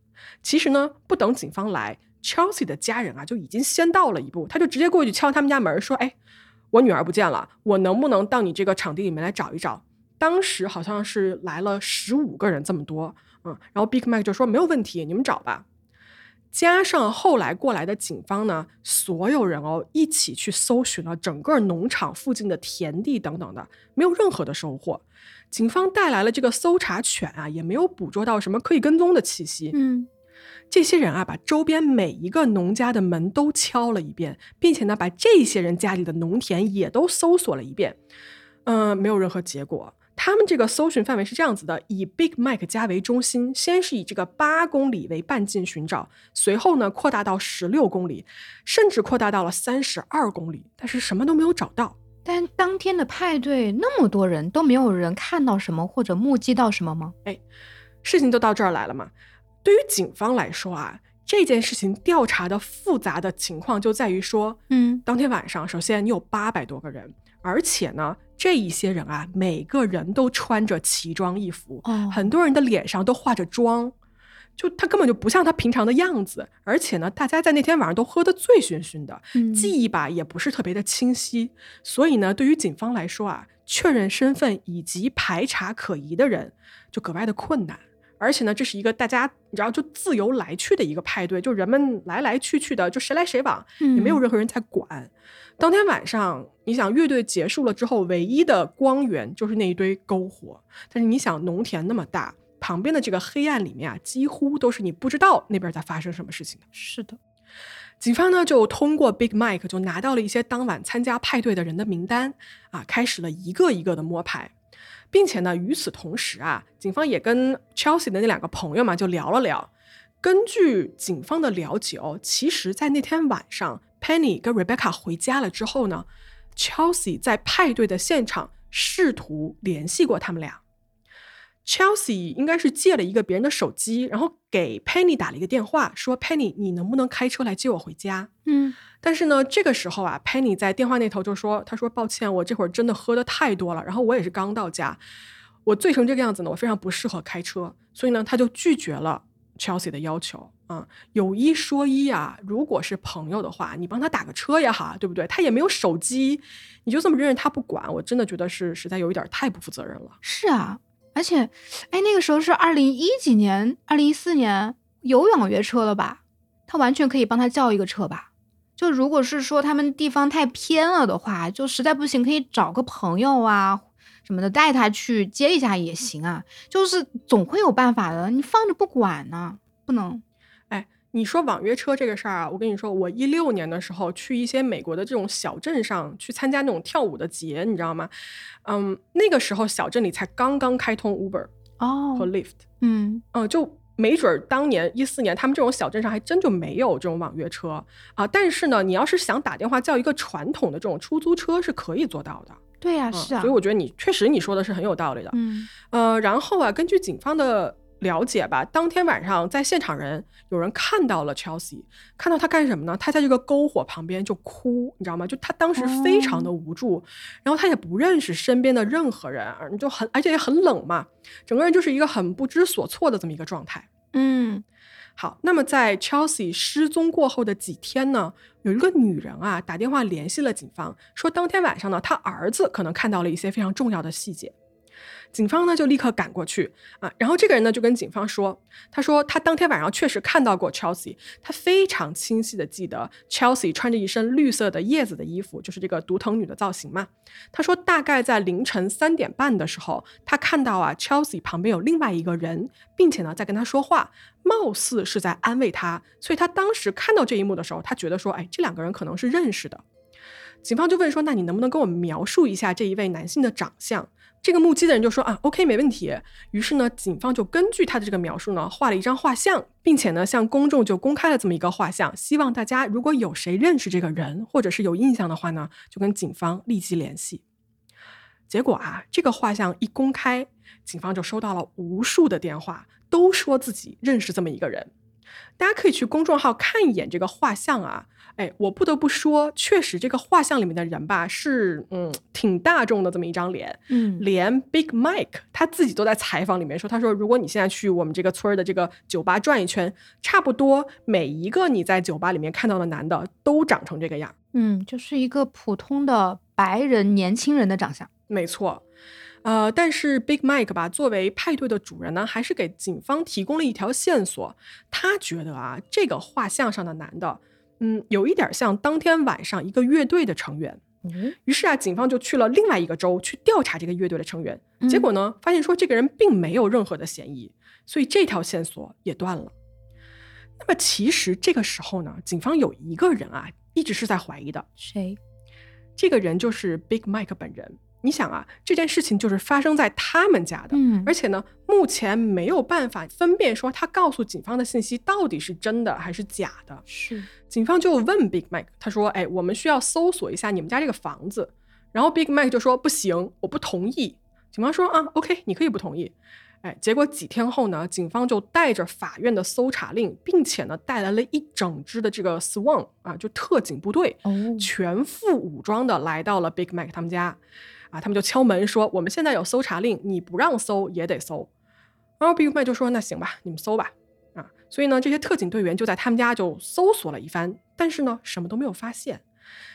其实呢，不等警方来，Chelsea 的家人啊就已经先到了一步，他就直接过去敲他们家门，说：“哎，我女儿不见了，我能不能到你这个场地里面来找一找？”当时好像是来了十五个人这么多，嗯，然后 Big Mike 就说：“没有问题，你们找吧。”加上后来过来的警方呢，所有人哦一起去搜寻了整个农场附近的田地等等的，没有任何的收获。警方带来了这个搜查犬啊，也没有捕捉到什么可以跟踪的气息。嗯，这些人啊，把周边每一个农家的门都敲了一遍，并且呢，把这些人家里的农田也都搜索了一遍。嗯，没有任何结果。他们这个搜寻范围是这样子的：以 Big Mac 家为中心，先是以这个八公里为半径寻找，随后呢扩大到十六公里，甚至扩大到了三十二公里，但是什么都没有找到。但当天的派对那么多人都没有人看到什么或者目击到什么吗？哎，事情就到这儿来了嘛。对于警方来说啊，这件事情调查的复杂的情况就在于说，嗯，当天晚上，首先你有八百多个人，而且呢。这一些人啊，每个人都穿着奇装异服，很多人的脸上都化着妆，就他根本就不像他平常的样子。而且呢，大家在那天晚上都喝得醉醺醺的，记忆吧也不是特别的清晰。所以呢，对于警方来说啊，确认身份以及排查可疑的人就格外的困难。而且呢，这是一个大家你知道就自由来去的一个派对，就人们来来去去的，就谁来谁往，也没有任何人在管。当天晚上，你想乐队结束了之后，唯一的光源就是那一堆篝火。但是你想，农田那么大，旁边的这个黑暗里面啊，几乎都是你不知道那边在发生什么事情的。是的，警方呢就通过 Big Mike 就拿到了一些当晚参加派对的人的名单啊，开始了一个一个的摸排，并且呢，与此同时啊，警方也跟 Chelsea 的那两个朋友嘛就聊了聊。根据警方的了解哦，其实，在那天晚上。Penny 跟 Rebecca 回家了之后呢，Chelsea 在派对的现场试图联系过他们俩。Chelsea 应该是借了一个别人的手机，然后给 Penny 打了一个电话，说：“Penny，你能不能开车来接我回家？”嗯，但是呢，这个时候啊，Penny 在电话那头就说：“他说抱歉，我这会儿真的喝的太多了，然后我也是刚到家，我醉成这个样子呢，我非常不适合开车，所以呢，他就拒绝了 Chelsea 的要求。”啊，有一说一啊，如果是朋友的话，你帮他打个车也好，对不对？他也没有手机，你就这么认着他不管，我真的觉得是实在有一点太不负责任了。是啊，而且，哎，那个时候是二零一几年，二零一四年有网约车了吧？他完全可以帮他叫一个车吧？就如果是说他们地方太偏了的话，就实在不行可以找个朋友啊什么的带他去接一下也行啊，就是总会有办法的。你放着不管呢，不能。你说网约车这个事儿啊，我跟你说，我一六年的时候去一些美国的这种小镇上去参加那种跳舞的节，你知道吗？嗯，那个时候小镇里才刚刚开通 Uber 哦和 Lyft，嗯嗯，就没准儿当年一四年他们这种小镇上还真就没有这种网约车啊。但是呢，你要是想打电话叫一个传统的这种出租车是可以做到的。对呀，是啊。所以我觉得你确实你说的是很有道理的。嗯呃，然后啊，根据警方的。了解吧，当天晚上在现场人有人看到了 Chelsea，看到他干什么呢？他在这个篝火旁边就哭，你知道吗？就他当时非常的无助，然后他也不认识身边的任何人，就很而且也很冷嘛，整个人就是一个很不知所措的这么一个状态。嗯，好，那么在 Chelsea 失踪过后的几天呢，有一个女人啊打电话联系了警方，说当天晚上呢，她儿子可能看到了一些非常重要的细节。警方呢就立刻赶过去啊，然后这个人呢就跟警方说，他说他当天晚上确实看到过 Chelsea，他非常清晰的记得 Chelsea 穿着一身绿色的叶子的衣服，就是这个独藤女的造型嘛。他说大概在凌晨三点半的时候，他看到啊 Chelsea 旁边有另外一个人，并且呢在跟他说话，貌似是在安慰他，所以他当时看到这一幕的时候，他觉得说，哎，这两个人可能是认识的。警方就问说，那你能不能跟我们描述一下这一位男性的长相？这个目击的人就说啊，OK，没问题。于是呢，警方就根据他的这个描述呢，画了一张画像，并且呢，向公众就公开了这么一个画像，希望大家如果有谁认识这个人，或者是有印象的话呢，就跟警方立即联系。结果啊，这个画像一公开，警方就收到了无数的电话，都说自己认识这么一个人。大家可以去公众号看一眼这个画像啊。哎，我不得不说，确实这个画像里面的人吧，是嗯挺大众的这么一张脸，嗯，连 Big Mike 他自己都在采访里面说，他说如果你现在去我们这个村儿的这个酒吧转一圈，差不多每一个你在酒吧里面看到的男的都长成这个样，嗯，就是一个普通的白人年轻人的长相，没错，呃，但是 Big Mike 吧，作为派对的主人呢，还是给警方提供了一条线索，他觉得啊，这个画像上的男的。嗯，有一点像当天晚上一个乐队的成员。于是啊，警方就去了另外一个州去调查这个乐队的成员。结果呢，发现说这个人并没有任何的嫌疑，所以这条线索也断了。那么其实这个时候呢，警方有一个人啊，一直是在怀疑的。谁？这个人就是 Big Mike 本人。你想啊，这件事情就是发生在他们家的，嗯，而且呢，目前没有办法分辨说他告诉警方的信息到底是真的还是假的。是，警方就问 Big Mac，他说：“哎，我们需要搜索一下你们家这个房子。”然后 Big Mac 就说：“不行，我不同意。”警方说：“啊，OK，你可以不同意。”哎，结果几天后呢，警方就带着法院的搜查令，并且呢，带来了一整支的这个 Swan 啊，就特警部队，哦，全副武装的来到了 Big Mac 他们家。啊，他们就敲门说：“我们现在有搜查令，你不让搜也得搜。”然后 Big Mike 就说：“那行吧，你们搜吧。”啊，所以呢，这些特警队员就在他们家就搜索了一番，但是呢，什么都没有发现。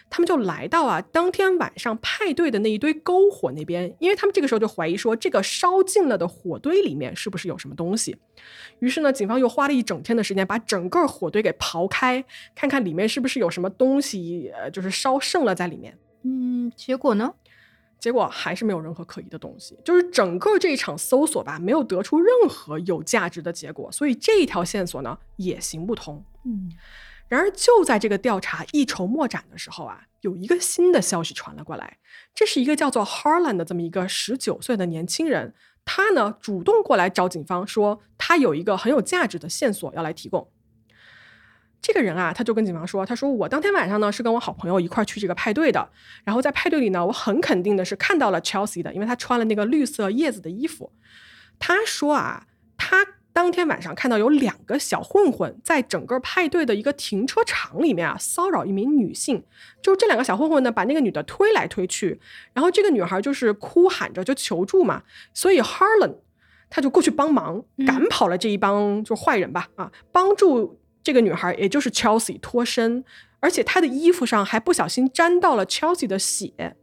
他们就来到啊当天晚上派对的那一堆篝火那边，因为他们这个时候就怀疑说，这个烧尽了的火堆里面是不是有什么东西。于是呢，警方又花了一整天的时间，把整个火堆给刨开，看看里面是不是有什么东西，呃，就是烧剩了在里面。嗯，结果呢？结果还是没有任何可疑的东西，就是整个这一场搜索吧，没有得出任何有价值的结果，所以这一条线索呢也行不通。嗯。然而，就在这个调查一筹莫展的时候啊，有一个新的消息传了过来。这是一个叫做 Harlan 的这么一个十九岁的年轻人，他呢主动过来找警方说，他有一个很有价值的线索要来提供。这个人啊，他就跟警方说，他说我当天晚上呢是跟我好朋友一块去这个派对的，然后在派对里呢，我很肯定的是看到了 Chelsea 的，因为他穿了那个绿色叶子的衣服。他说啊，他。当天晚上看到有两个小混混在整个派对的一个停车场里面啊骚扰一名女性，就这两个小混混呢把那个女的推来推去，然后这个女孩就是哭喊着就求助嘛，所以 Harlan 他就过去帮忙赶跑了这一帮就坏人吧啊，帮助这个女孩也就是 Chelsea 脱身，而且她的衣服上还不小心沾到了 Chelsea 的血。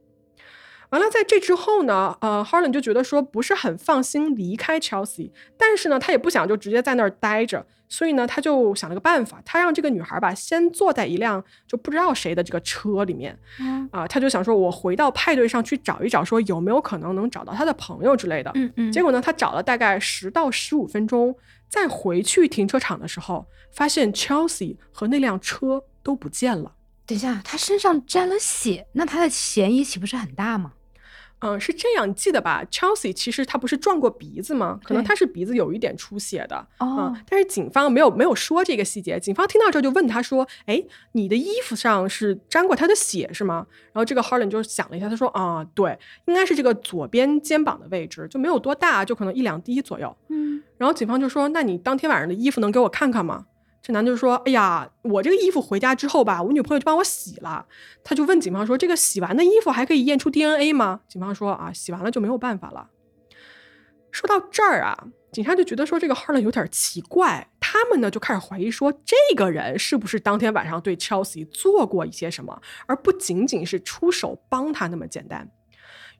完了，在这之后呢，呃，Harlan 就觉得说不是很放心离开 Chelsea，但是呢，他也不想就直接在那儿待着，所以呢，他就想了个办法，他让这个女孩吧先坐在一辆就不知道谁的这个车里面，啊，他就想说，我回到派对上去找一找，说有没有可能能找到他的朋友之类的。嗯嗯。结果呢，他找了大概十到十五分钟，再回去停车场的时候，发现 Chelsea 和那辆车都不见了。等一下，他身上沾了血，那他的嫌疑岂不是很大吗？嗯，是这样，你记得吧？Chelsea 其实他不是撞过鼻子吗？可能他是鼻子有一点出血的。哦，但是警方没有没有说这个细节。警方听到这就问他说：“哎，你的衣服上是沾过他的血是吗？”然后这个 Harlan 就想了一下，他说：“啊，对，应该是这个左边肩膀的位置，就没有多大，就可能一两滴左右。”嗯，然后警方就说：“那你当天晚上的衣服能给我看看吗？”这男的就说：“哎呀，我这个衣服回家之后吧，我女朋友就帮我洗了。”他就问警方说：“这个洗完的衣服还可以验出 DNA 吗？”警方说：“啊，洗完了就没有办法了。”说到这儿啊，警察就觉得说这个 Harlan 有点奇怪，他们呢就开始怀疑说这个人是不是当天晚上对 Chelsea 做过一些什么，而不仅仅是出手帮他那么简单。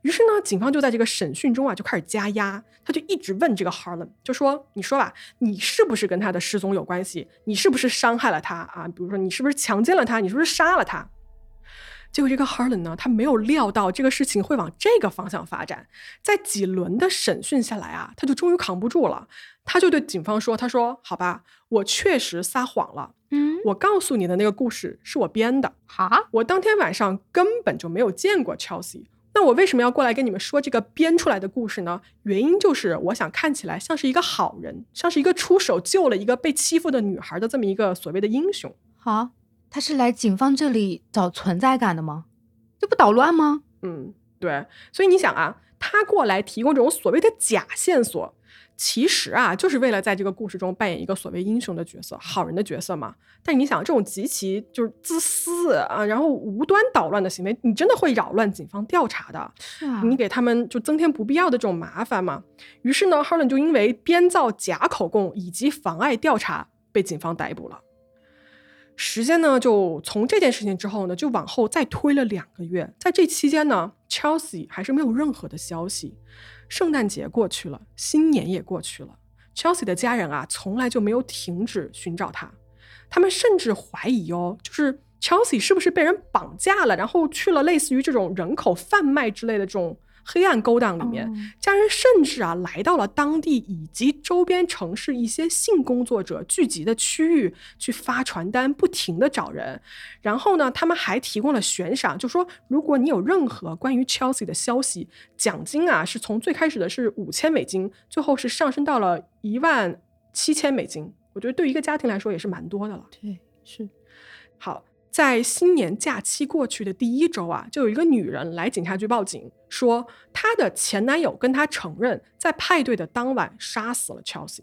于是呢，警方就在这个审讯中啊，就开始加压，他就一直问这个 Harlan，就说：“你说吧，你是不是跟他的失踪有关系？你是不是伤害了他啊？比如说，你是不是强奸了他？你是不是杀了他？”结果这个 Harlan 呢，他没有料到这个事情会往这个方向发展，在几轮的审讯下来啊，他就终于扛不住了，他就对警方说：“他说，好吧，我确实撒谎了，嗯，我告诉你的那个故事是我编的，哈，我当天晚上根本就没有见过 Chelsea。”那我为什么要过来跟你们说这个编出来的故事呢？原因就是我想看起来像是一个好人，像是一个出手救了一个被欺负的女孩的这么一个所谓的英雄。好，他是来警方这里找存在感的吗？这不捣乱吗？嗯，对。所以你想啊，他过来提供这种所谓的假线索。其实啊，就是为了在这个故事中扮演一个所谓英雄的角色、好人的角色嘛。但你想，这种极其就是自私啊，然后无端捣乱的行为，你真的会扰乱警方调查的。是啊，你给他们就增添不必要的这种麻烦嘛。于是呢，Harlan 就因为编造假口供以及妨碍调查被警方逮捕了。时间呢，就从这件事情之后呢，就往后再推了两个月。在这期间呢，Chelsea 还是没有任何的消息。圣诞节过去了，新年也过去了，Chelsea 的家人啊，从来就没有停止寻找他。他们甚至怀疑哦，就是 Chelsea 是不是被人绑架了，然后去了类似于这种人口贩卖之类的这种。黑暗勾当里面，家人甚至啊来到了当地以及周边城市一些性工作者聚集的区域去发传单，不停的找人。然后呢，他们还提供了悬赏，就说如果你有任何关于 Chelsea 的消息，奖金啊是从最开始的是五千美金，最后是上升到了一万七千美金。我觉得对于一个家庭来说也是蛮多的了。对，是好。在新年假期过去的第一周啊，就有一个女人来警察局报警，说她的前男友跟她承认，在派对的当晚杀死了 Chelsea。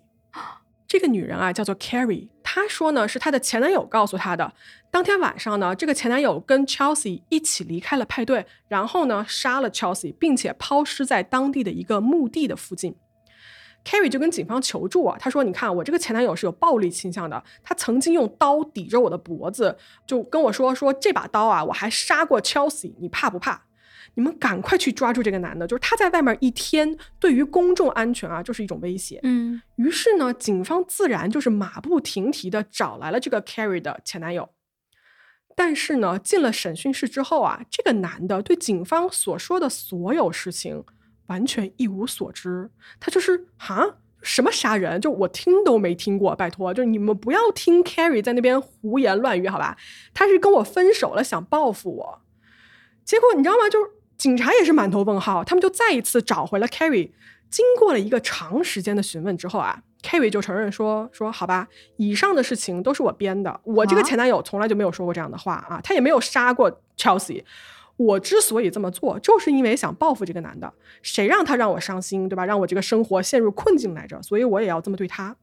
这个女人啊，叫做 Carrie。她说呢，是她的前男友告诉她的。当天晚上呢，这个前男友跟 Chelsea 一起离开了派对，然后呢，杀了 Chelsea，并且抛尸在当地的一个墓地的附近。Carrie 就跟警方求助啊，他说：“你看，我这个前男友是有暴力倾向的，他曾经用刀抵着我的脖子，就跟我说说这把刀啊，我还杀过 Chelsea，你怕不怕？你们赶快去抓住这个男的，就是他在外面一天，对于公众安全啊，就是一种威胁。”嗯于是呢，警方自然就是马不停蹄的找来了这个 Carrie 的前男友。但是呢，进了审讯室之后啊，这个男的对警方所说的所有事情完全一无所知。他就是哈，什么杀人，就我听都没听过，拜托，就是你们不要听 Carrie 在那边胡言乱语，好吧？他是跟我分手了，想报复我。结果你知道吗？就是警察也是满头问号，他们就再一次找回了 Carrie。经过了一个长时间的询问之后啊，Carrie 就承认说说好吧，以上的事情都是我编的，我这个啊前男友从来就没有说过这样的话啊，他也没有杀过 Chelsea。我之所以这么做，就是因为想报复这个男的，谁让他让我伤心，对吧？让我这个生活陷入困境来着，所以我也要这么对他。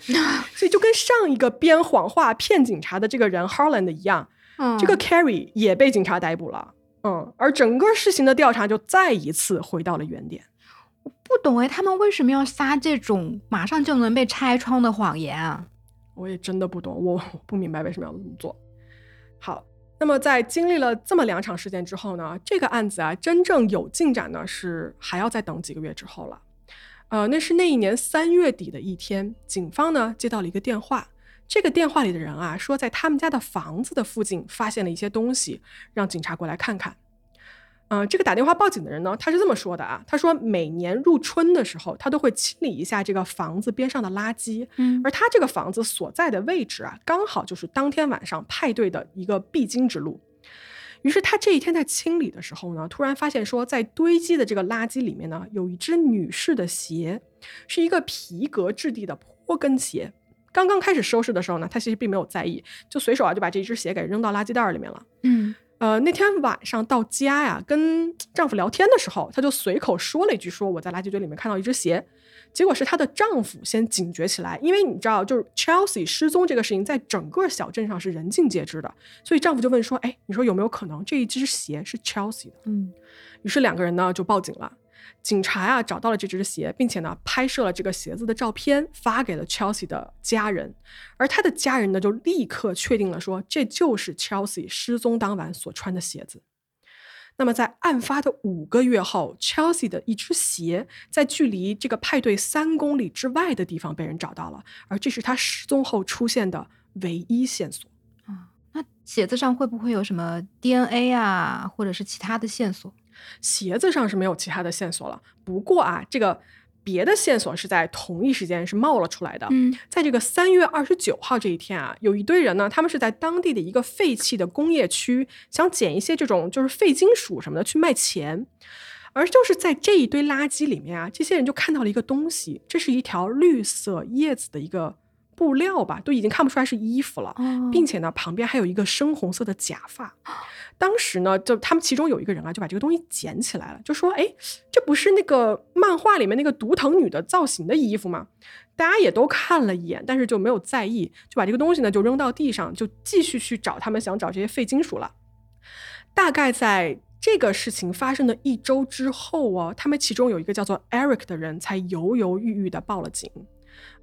所以就跟上一个编谎话骗警察的这个人 Harland 一样，嗯，这个 Carrie 也被警察逮捕了。嗯，而整个事情的调查就再一次回到了原点。我不懂哎，他们为什么要撒这种马上就能被拆穿的谎言啊？我也真的不懂，我我不明白为什么要这么做。好，那么在经历了这么两场事件之后呢，这个案子啊，真正有进展呢，是还要再等几个月之后了。呃，那是那一年三月底的一天，警方呢接到了一个电话，这个电话里的人啊说，在他们家的房子的附近发现了一些东西，让警察过来看看。呃，这个打电话报警的人呢，他是这么说的啊，他说每年入春的时候，他都会清理一下这个房子边上的垃圾，嗯而他这个房子所在的位置啊，刚好就是当天晚上派对的一个必经之路。于是他这一天在清理的时候呢，突然发现说，在堆积的这个垃圾里面呢，有一只女士的鞋，是一个皮革质地的坡跟鞋。刚刚开始收拾的时候呢，他其实并没有在意，就随手啊就把这只鞋给扔到垃圾袋儿里面了。嗯呃，那天晚上到家呀，跟丈夫聊天的时候，她就随口说了一句说我在垃圾堆里面看到一只鞋，结果是她的丈夫先警觉起来，因为你知道，就是 Chelsea 失踪这个事情在整个小镇上是人尽皆知的，所以丈夫就问说，哎，你说有没有可能这一只鞋是 Chelsea 的？嗯于是两个人呢就报警了。警察啊找到了这只鞋，并且呢拍摄了这个鞋子的照片，发给了 Chelsea 的家人。而他的家人呢就立刻确定了说，这就是 Chelsea 失踪当晚所穿的鞋子。那么在案发的五个月后，Chelsea 的一只鞋在距离这个派对三公里之外的地方被人找到了，而这是他失踪后出现的唯一线索。啊，那鞋子上会不会有什么 DNA 啊，或者是其他的线索？鞋子上是没有其他的线索了。不过啊，这个别的线索是在同一时间是冒了出来的。嗯在这个三月二十九号这一天啊，有一堆人呢，他们是在当地的一个废弃的工业区，想捡一些这种就是废金属什么的去卖钱。而就是在这一堆垃圾里面啊，这些人就看到了一个东西，这是一条绿色叶子的一个布料吧，都已经看不出来是衣服了。哦并且呢，旁边还有一个深红色的假发。当时呢，就他们其中有一个人啊，就把这个东西捡起来了，就说：“哎，这不是那个漫画里面那个独藤女的造型的衣服吗？”大家也都看了一眼，但是就没有在意，就把这个东西呢就扔到地上，就继续去找他们想找这些废金属了。大概在这个事情发生的一周之后哦，他们其中有一个叫做 Eric 的人才犹犹豫豫的报了警。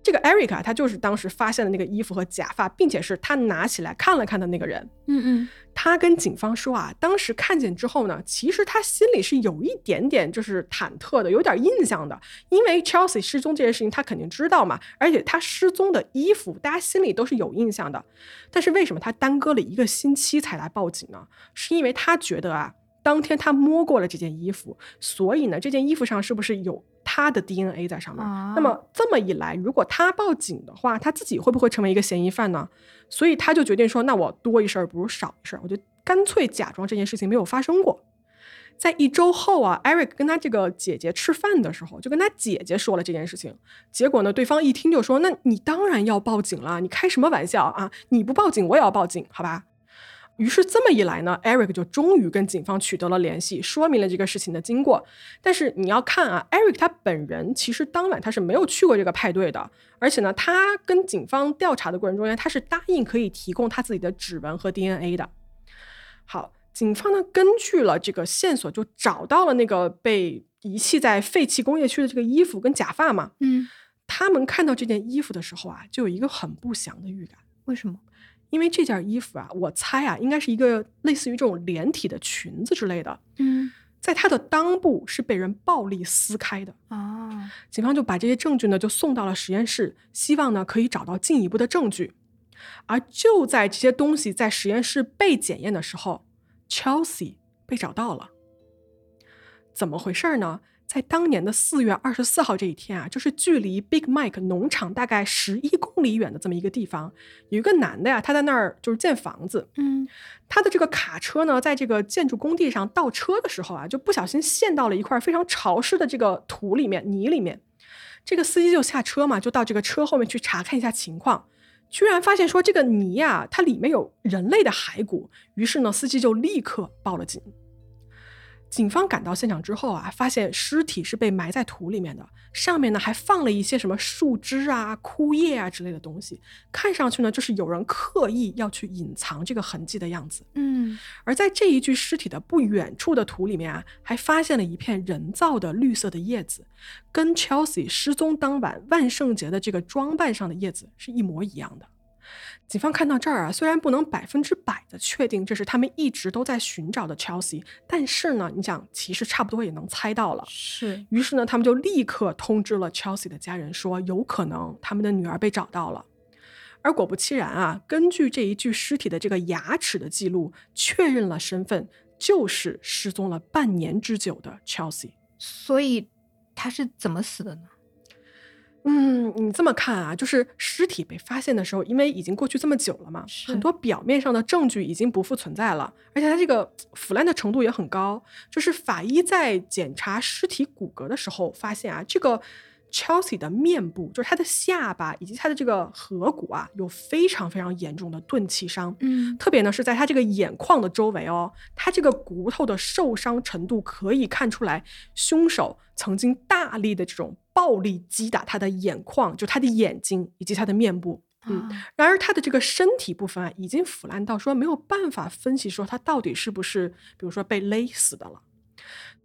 这个 Eric 啊，他就是当时发现的那个衣服和假发，并且是他拿起来看了看的那个人。嗯嗯他跟警方说啊，当时看见之后呢，其实他心里是有一点点就是忐忑的，有点印象的，因为 Chelsea 失踪这件事情他肯定知道嘛，而且他失踪的衣服大家心里都是有印象的。但是为什么他耽搁了一个星期才来报警呢？是因为他觉得啊，当天他摸过了这件衣服，所以呢，这件衣服上是不是有他的 DNA 在上面？啊那么这么一来，如果他报警的话，他自己会不会成为一个嫌疑犯呢？所以他就决定说，那我多一事儿不如少一事儿，我就干脆假装这件事情没有发生过。在一周后啊，Eric 跟他这个姐姐吃饭的时候，就跟他姐姐说了这件事情。结果呢，对方一听就说：“那你当然要报警了，你开什么玩笑啊？你不报警，我也要报警，好吧？”于是这么一来呢，Eric 就终于跟警方取得了联系，说明了这个事情的经过。但是你要看啊，Eric 他本人其实当晚他是没有去过这个派对的，而且呢，他跟警方调查的过程中间，他是答应可以提供他自己的指纹和 DNA 的。好，警方呢根据了这个线索，就找到了那个被遗弃在废弃工业区的这个衣服跟假发嘛。嗯，他们看到这件衣服的时候啊，就有一个很不祥的预感，为什么？因为这件衣服啊，我猜啊，应该是一个类似于这种连体的裙子之类的，嗯在它的裆部是被人暴力撕开的。啊，警方就把这些证据呢就送到了实验室，希望呢可以找到进一步的证据。而就在这些东西在实验室被检验的时候，Chelsea 被找到了。怎么回事呢？在当年的四月二十四号这一天啊，就是距离 Big Mike 农场大概十一公里远的这么一个地方，有一个男的呀，他在那儿就是建房子。嗯他的这个卡车呢，在这个建筑工地上倒车的时候啊，就不小心陷到了一块非常潮湿的这个土里面、泥里面。这个司机就下车嘛，就到这个车后面去查看一下情况，居然发现说这个泥呀、它里面有人类的骸骨。于是呢，司机就立刻报了警。警方赶到现场之后啊，发现尸体是被埋在土里面的，上面呢还放了一些什么树枝啊、枯叶啊之类的东西，看上去呢就是有人刻意要去隐藏这个痕迹的样子。嗯而在这一具尸体的不远处的土里面啊，还发现了一片人造的绿色的叶子，跟 Chelsea 失踪当晚万圣节的这个装扮上的叶子是一模一样的。警方看到这儿啊，虽然不能百分之百的确定这是他们一直都在寻找的 Chelsea，但是呢，你想，其实差不多也能猜到了。是于是呢，他们就立刻通知了 Chelsea 的家人，说有可能他们的女儿被找到了。而果不其然啊，根据这一具尸体的这个牙齿的记录，确认了身份，就是失踪了半年之久的 Chelsea。所以他是怎么死的呢？嗯，你这么看啊，就是尸体被发现的时候，因为已经过去这么久了嘛，很多表面上的证据已经不复存在了，而且它这个腐烂的程度也很高。就是法医在检查尸体骨骼的时候，发现啊，这个 Chelsea 的面部，就是他的下巴以及他的这个颌骨啊，有非常非常严重的钝器伤。嗯特别呢是在他这个眼眶的周围哦，他这个骨头的受伤程度可以看出来，凶手曾经大力的这种暴力击打他的眼眶，就他的眼睛以及他的面部。嗯，啊然而他的这个身体部分啊，已经腐烂到说没有办法分析说他到底是不是，比如说被勒死的了。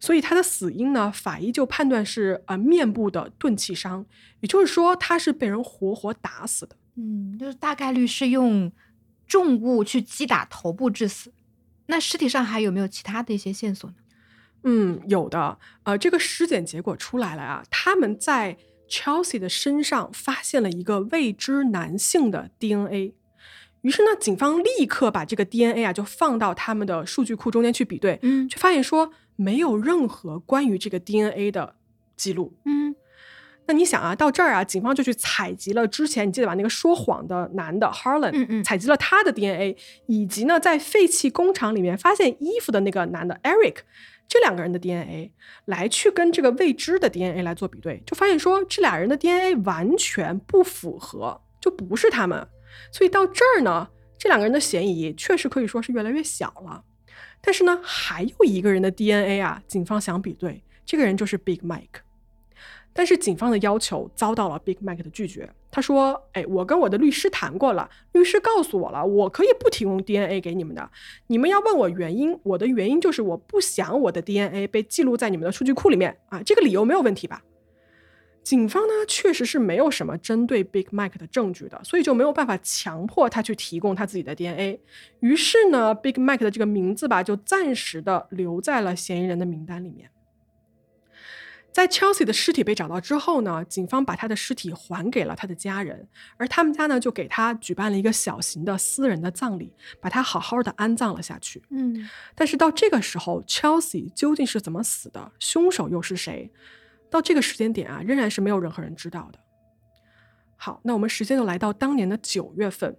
所以他的死因呢，法医就判断是呃面部的钝器伤，也就是说他是被人活活打死的。嗯，就是大概率是用重物去击打头部致死。那尸体上还有没有其他的一些线索呢？嗯，有的。呃，这个尸检结果出来了啊，他们在 Chelsea 的身上发现了一个未知男性的 DNA。于是呢，警方立刻把这个 DNA 啊就放到他们的数据库中间去比对，嗯却发现说没有任何关于这个 DNA 的记录。嗯那你想啊，到这儿啊，警方就去采集了之前你记得吧，那个说谎的男的 Harlan，嗯嗯采集了他的 DNA，以及呢在废弃工厂里面发现衣服的那个男的 Eric，这两个人的 DNA 来去跟这个未知的 DNA 来做比对，就发现说这俩人的 DNA 完全不符合，就不是他们。所以到这儿呢，这两个人的嫌疑确实可以说是越来越小了。但是呢，还有一个人的 DNA 啊，警方想比对，这个人就是 Big Mike。但是警方的要求遭到了 Big Mike 的拒绝。他说：“哎，我跟我的律师谈过了，律师告诉我了，我可以不提供 DNA 给你们的。你们要问我原因，我的原因就是我不想我的 DNA 被记录在你们的数据库里面啊，这个理由没有问题吧？”警方呢，确实是没有什么针对 Big Mike 的证据的，所以就没有办法强迫他去提供他自己的 DNA。于是呢，Big Mike 的这个名字吧，就暂时的留在了嫌疑人的名单里面。在 Chelsea 的尸体被找到之后呢，警方把他的尸体还给了他的家人，而他们家呢就给他举办了一个小型的私人的葬礼，把他好好的安葬了下去。嗯但是到这个时候，Chelsea 究竟是怎么死的，凶手又是谁？到这个时间点啊，仍然是没有任何人知道的。好，那我们时间就来到当年的九月份，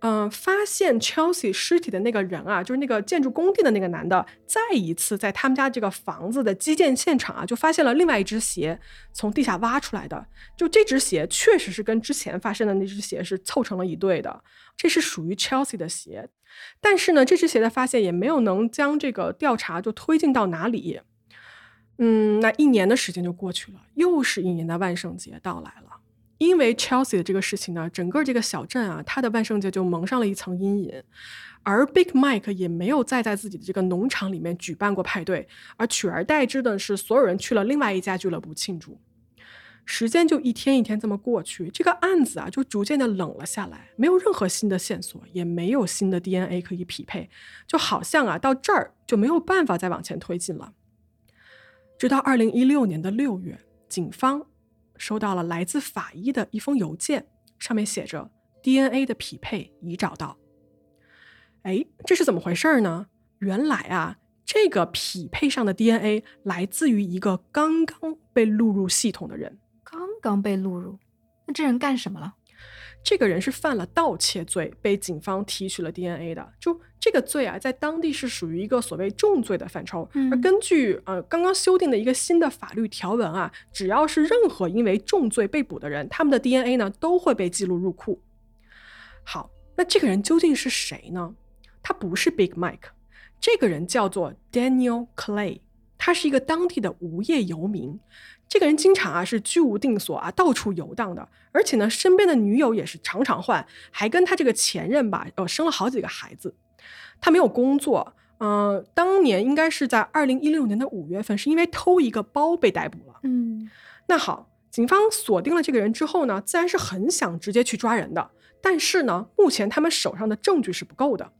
嗯、发现 Chelsea 尸体的那个人啊，就是那个建筑工地的那个男的，再一次在他们家这个房子的基建现场啊，就发现了另外一只鞋从地下挖出来的。就这只鞋确实是跟之前发生的那只鞋是凑成了一对的，这是属于 Chelsea 的鞋。但是呢，这只鞋的发现也没有能将这个调查就推进到哪里。嗯，那一年的时间就过去了，又是一年的万圣节到来了。因为 Chelsea 的这个事情呢，整个这个小镇啊，它的万圣节就蒙上了一层阴影。而 Big Mike 也没有再在自己的这个农场里面举办过派对，而取而代之的是，所有人去了另外一家俱乐部庆祝。时间就一天一天这么过去，这个案子啊就逐渐的冷了下来，没有任何新的线索，也没有新的 DNA 可以匹配，就好像啊到这儿就没有办法再往前推进了。直到二零一六年的六月，警方收到了来自法医的一封邮件，上面写着 DNA 的匹配已找到。哎，这是怎么回事呢？原来啊，这个匹配上的 DNA 来自于一个刚刚被录入系统的人。刚刚被录入，那这人干什么了？这个人是犯了盗窃罪，被警方提取了 DNA 的。就这个罪啊，在当地是属于一个所谓重罪的范畴。而根据呃刚刚修订的一个新的法律条文啊，只要是任何因为重罪被捕的人，他们的 DNA 呢都会被记录入库。好，那这个人究竟是谁呢？他不是 Big Mike，这个人叫做 Daniel Clay，他是一个当地的无业游民。这个人经常啊是居无定所啊，到处游荡的，而且呢，身边的女友也是常常换，还跟他这个前任吧，呃，生了好几个孩子。他没有工作，嗯，当年应该是在二零一六年的五月份，是因为偷一个包被逮捕了。嗯，那好，警方锁定了这个人之后呢，自然是很想直接去抓人的，但是呢，目前他们手上的证据是不够的。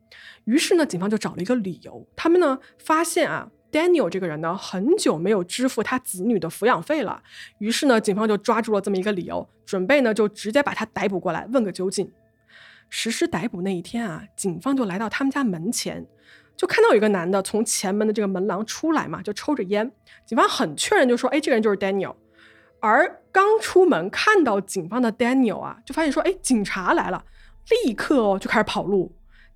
于是呢，警方就找了一个理由，他们呢发现啊，Daniel 这个人呢很久没有支付他子女的抚养费了。于是呢，警方就抓住了这么一个理由，准备呢就直接把他逮捕过来问个究竟。实施逮捕那一天啊，警方就来到他们家门前，就看到有一个男的从前门的这个门廊出来嘛，就抽着烟。警方很确认就说，哎，这个人就是 Daniel。而刚出门看到警方的 Daniel 啊，就发现说，哎，警察来了，立刻哦就开始跑路。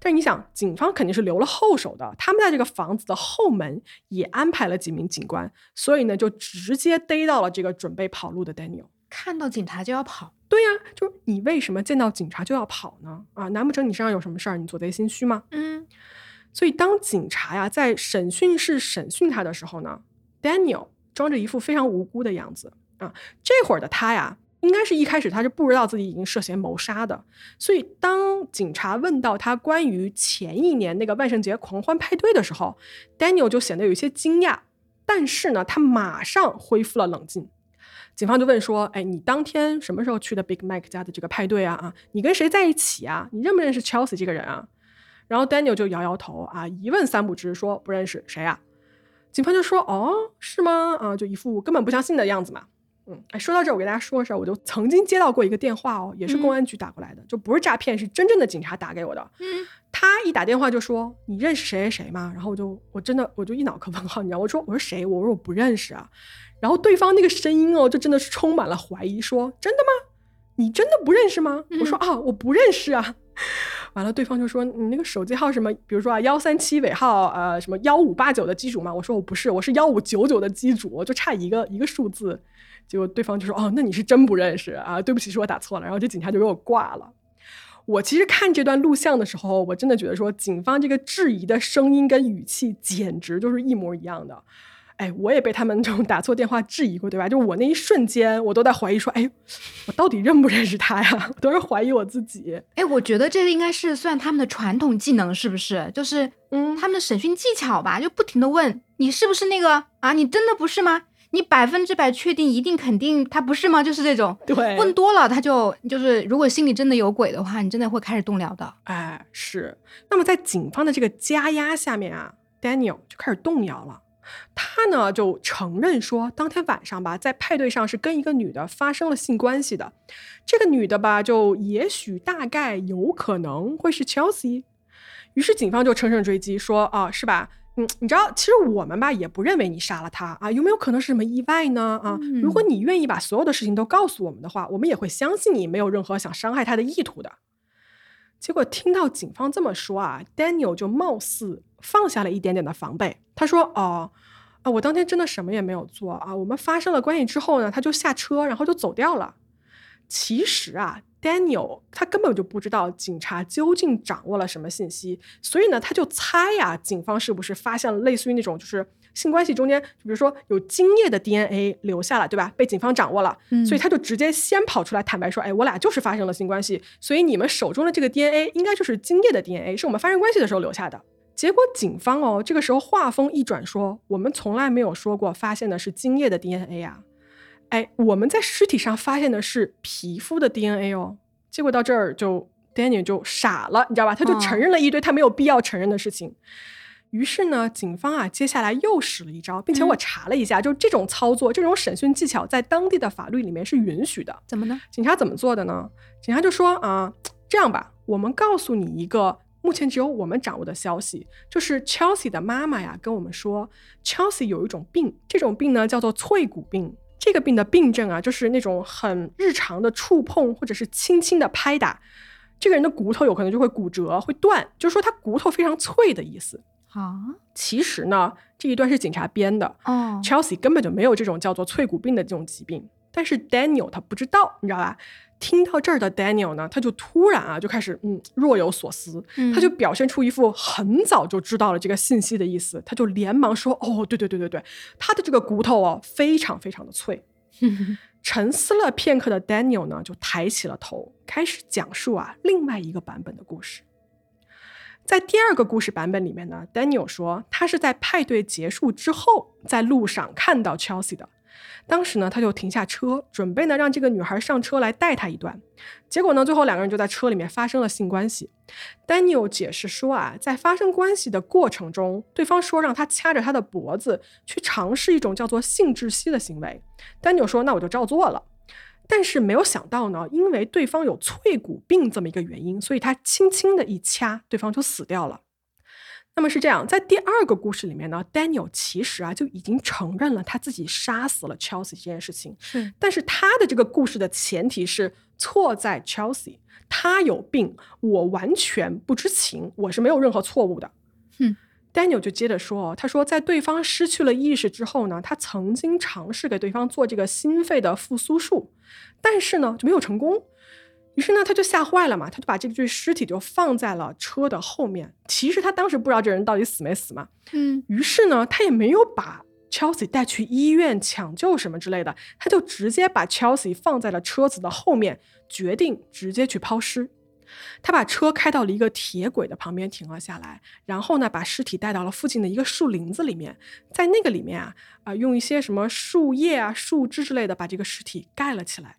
但是你想，警方肯定是留了后手的，他们在这个房子的后门也安排了几名警官，所以呢，就直接逮到了这个准备跑路的 Daniel。看到警察就要跑？对呀，就是你为什么见到警察就要跑呢？啊，难不成你身上有什么事儿，你做贼心虚吗？嗯。所以当警察呀在审讯室审讯他的时候呢，Daniel 装着一副非常无辜的样子啊，这会儿的他呀。应该是一开始他是不知道自己已经涉嫌谋杀的，所以当警察问到他关于前一年那个万圣节狂欢派对的时候，Daniel 就显得有一些惊讶，但是呢，他马上恢复了冷静。警方就问说：“哎，你当天什么时候去的 Big Mike 家的这个派对啊？啊，你跟谁在一起啊？你认不认识 Chelsea 这个人啊？”然后 Daniel 就摇摇头啊，一问三不知，说不认识谁啊？警方就说：“哦，是吗？啊，就一副根本不相信的样子嘛。”嗯，哎，说到这，我给大家说个事儿，我就曾经接到过一个电话哦，也是公安局打过来的，就不是诈骗，是真正的警察打给我的。嗯，他一打电话就说：“你认识谁谁谁吗？”然后我就我真的我就一脑壳问号，你知道？我说我说谁？我说我不认识啊。然后对方那个声音哦，就真的是充满了怀疑，说：“真的吗？你真的不认识吗？”我说：“啊，我不认识啊。”完了，对方就说：“你那个手机号什么？比如说啊，幺三七尾号，呃，什么幺五八九的机主吗？”我说：“我不是，我是幺五九九的机主，就差一个一个数字。”结果对方就说：“哦，那你是真不认识啊？对不起，是我打错了。”然后这警察就给我挂了。我其实看这段录像的时候，我真的觉得说，警方这个质疑的声音跟语气简直就是一模一样的。哎，我也被他们这种打错电话质疑过，对吧？就我那一瞬间，我都在怀疑说：“哎，我到底认不认识他呀？”我都是怀疑我自己。哎，我觉得这个应该是算他们的传统技能，是不是？就是嗯，他们的审讯技巧吧，就不停的问你是不是那个啊？你真的不是吗？你百分之百确定、一定肯定他不是吗？就是这种，对，问多了他就就是，如果心里真的有鬼的话，你真的会开始动摇的。哎，是。那么在警方的这个加压下面啊，Daniel 就开始动摇了。他呢就承认说，当天晚上吧，在派对上是跟一个女的发生了性关系的。这个女的吧，就也许大概有可能会是 Chelsea。于是警方就乘胜追击，说啊，是吧？嗯，你知道，其实我们吧也不认为你杀了他啊，有没有可能是什么意外呢？啊，如果你愿意把所有的事情都告诉我们的话，我们也会相信你没有任何想伤害他的意图的。结果听到警方这么说啊，Daniel 就貌似放下了一点点的防备，他说：“哦，啊，我当天真的什么也没有做啊，我们发生了关系之后呢，他就下车，然后就走掉了。其实啊。” Daniel 他根本就不知道警察究竟掌握了什么信息，所以呢，他就猜呀，警方是不是发现了类似于那种就是性关系中间，比如说有精液的 DNA 留下了，对吧？被警方掌握了，嗯所以他就直接先跑出来坦白说，哎，我俩就是发生了性关系，所以你们手中的这个 DNA 应该就是精液的 DNA，是我们发生关系的时候留下的。结果警方哦，这个时候话锋一转说，我们从来没有说过发现的是精液的 DNA 啊，哎，我们在尸体上发现的是皮肤的 DNA 哦。结果到这儿就 Daniel 就傻了，你知道吧？他就哦承认了一堆他没有必要承认的事情。于是呢，警方啊，接下来又使了一招，并且我嗯查了一下，就这种操作、这种审讯技巧，在当地的法律里面是允许的。怎么呢？警察怎么做的呢？警察就说啊，这样吧，我们告诉你一个目前只有我们掌握的消息，就是 Chelsea 的妈妈呀跟我们说，Chelsea 有一种病，这种病呢叫做脆骨病。这个病的病症啊，就是那种很日常的触碰或者是轻轻的拍打，这个人的骨头有可能就会骨折、会断，就是说他骨头非常脆的意思。啊，其实呢，这一段是警察编的，哦，Chelsea 根本就没有这种叫做脆骨病的这种疾病，但是 Daniel 他不知道，你知道吧？听到这儿的 Daniel 呢，他就突然啊就开始嗯若有所思，嗯他就表现出一副很早就知道了这个信息的意思，他就连忙说：“哦，对对对对对，他的这个骨头哦非常非常的脆。”沉思了片刻的 Daniel 呢，就抬起了头，开始讲述啊另外一个版本的故事。在第二个故事版本里面呢，Daniel 说他是在派对结束之后，在路上看到 Chelsea 的。当时呢，他就停下车，准备呢让这个女孩上车来带他一段。结果呢，最后两个人就在车里面发生了性关系。Daniel 解释说啊，在发生关系的过程中，对方说让他掐着他的脖子去尝试一种叫做性窒息的行为。Daniel 说那我就照做了。但是没有想到呢，因为对方有脆骨病这么一个原因，所以他轻轻的一掐，对方就死掉了。那么是这样，在第二个故事里面呢，Daniel 其实啊就已经承认了他自己杀死了 Chelsea 这件事情，是但是他的这个故事的前提是错在 Chelsea，他有病，我完全不知情，我是没有任何错误的。嗯，Daniel 就接着说，他说在对方失去了意识之后呢，他曾经尝试给对方做这个心肺的复苏术，但是呢就没有成功。于是呢，他就吓坏了嘛，他就把这具尸体就放在了车的后面。其实他当时不知道这人到底死没死嘛，嗯于是呢，他也没有把 Chelsea 带去医院抢救什么之类的，他就直接把 Chelsea 放在了车子的后面，决定直接去抛尸。他把车开到了一个铁轨的旁边停了下来，然后呢，把尸体带到了附近的一个树林子里面，在那个里面啊啊、用一些什么树叶啊、树枝之类的把这个尸体盖了起来。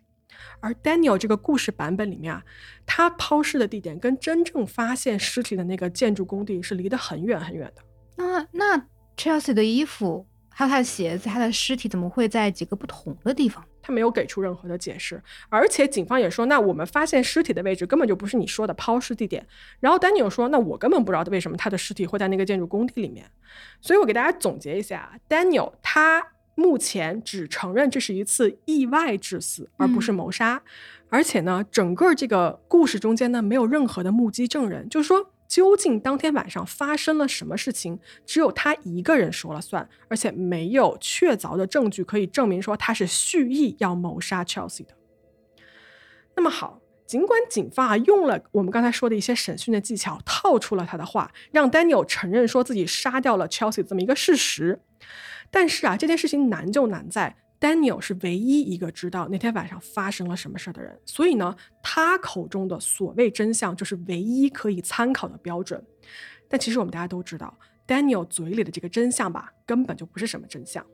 而 Daniel 这个故事版本里面啊，他抛尸的地点跟真正发现尸体的那个建筑工地是离得很远很远的。那那 Chelsea 的衣服，还有他的鞋子，他的尸体怎么会在几个不同的地方？他没有给出任何的解释，而且警方也说，那我们发现尸体的位置根本就不是你说的抛尸地点。然后 Daniel 说，那我根本不知道为什么他的尸体会在那个建筑工地里面。所以我给大家总结一下，Daniel 他目前只承认这是一次意外致死，而不是谋杀。而且呢，整个这个故事中间呢，没有任何的目击证人，就是说。究竟当天晚上发生了什么事情，只有他一个人说了算，而且没有确凿的证据可以证明说他是蓄意要谋杀 Chelsea 的。那么好，尽管警方啊用了我们刚才说的一些审讯的技巧，套出了他的话，让 Daniel 承认说自己杀掉了 Chelsea 这么一个事实，但是啊，这件事情难就难在 Daniel 是唯一一个知道那天晚上发生了什么事儿的人，所以呢，他口中的所谓真相就是唯一可以参考的标准。但其实我们大家都知道，Daniel 嘴里的这个真相吧，根本就不是什么真相。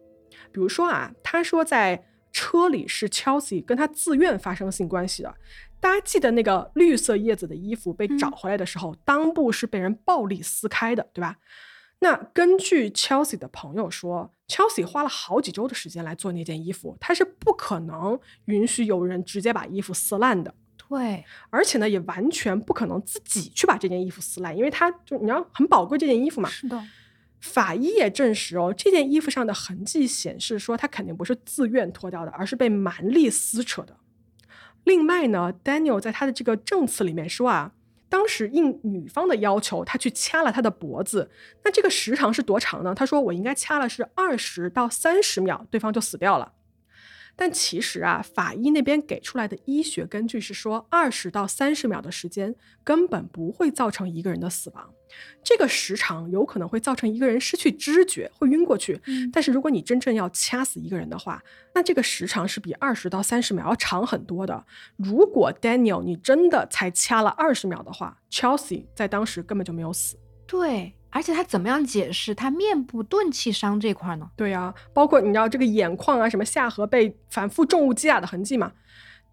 比如说啊，他说在车里是 Chelsea 跟他自愿发生性关系的。大家记得那个绿色叶子的衣服被找回来的时候，裆部是被人暴力撕开的，对吧？那根据 Chelsea 的朋友说，Chelsea 花了好几周的时间来做那件衣服，他是不可能允许有人直接把衣服撕烂的。对，而且呢，也完全不可能自己去把这件衣服撕烂，因为他就你要很宝贵这件衣服嘛。是的，法医也证实哦，这件衣服上的痕迹显示说，他肯定不是自愿脱掉的，而是被蛮力撕扯的。另外呢，Daniel 在他的这个证词里面说啊，当时应女方的要求，他去掐了她的脖子。那这个时长是多长呢？他说我应该掐了是二十到三十秒，对方就死掉了。但其实啊，法医那边给出来的医学根据是说，二十到三十秒的时间根本不会造成一个人的死亡，这个时长有可能会造成一个人失去知觉，会晕过去。但是如果你真正要掐死一个人的话，那这个时长是比二十到三十秒要长很多的。如果 Daniel 你真的才掐了二十秒的话，Chelsea 在当时根本就没有死。对，而且他怎么样解释他面部钝器伤这块呢？对呀、包括你知道这个眼眶啊，什么下颌被反复重物击打的痕迹嘛。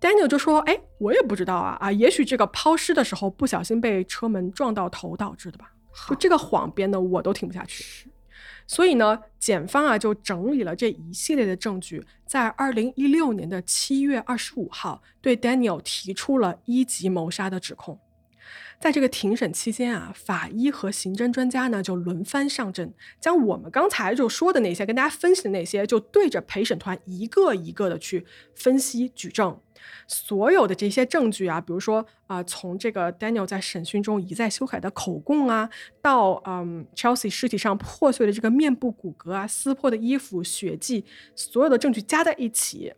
Daniel 就说：“哎，我也不知道啊啊，也许这个抛尸的时候不小心被车门撞到头导致的吧。就这个谎编的我都听不下去。所以呢，检方啊就整理了这一系列的证据，在二零一六年的七月二十五号对 Daniel 提出了一级谋杀的指控。在这个庭审期间啊，法医和刑侦专家呢就轮番上阵，将我们刚才就说的那些跟大家分析的那些，就对着陪审团一个一个的去分析举证。所有的这些证据啊，比如说啊、从这个 Daniel 在审讯中一再修改的口供啊，到嗯 Chelsea 尸体上破碎的这个面部骨骼啊、撕破的衣服、血迹，所有的证据加在一起，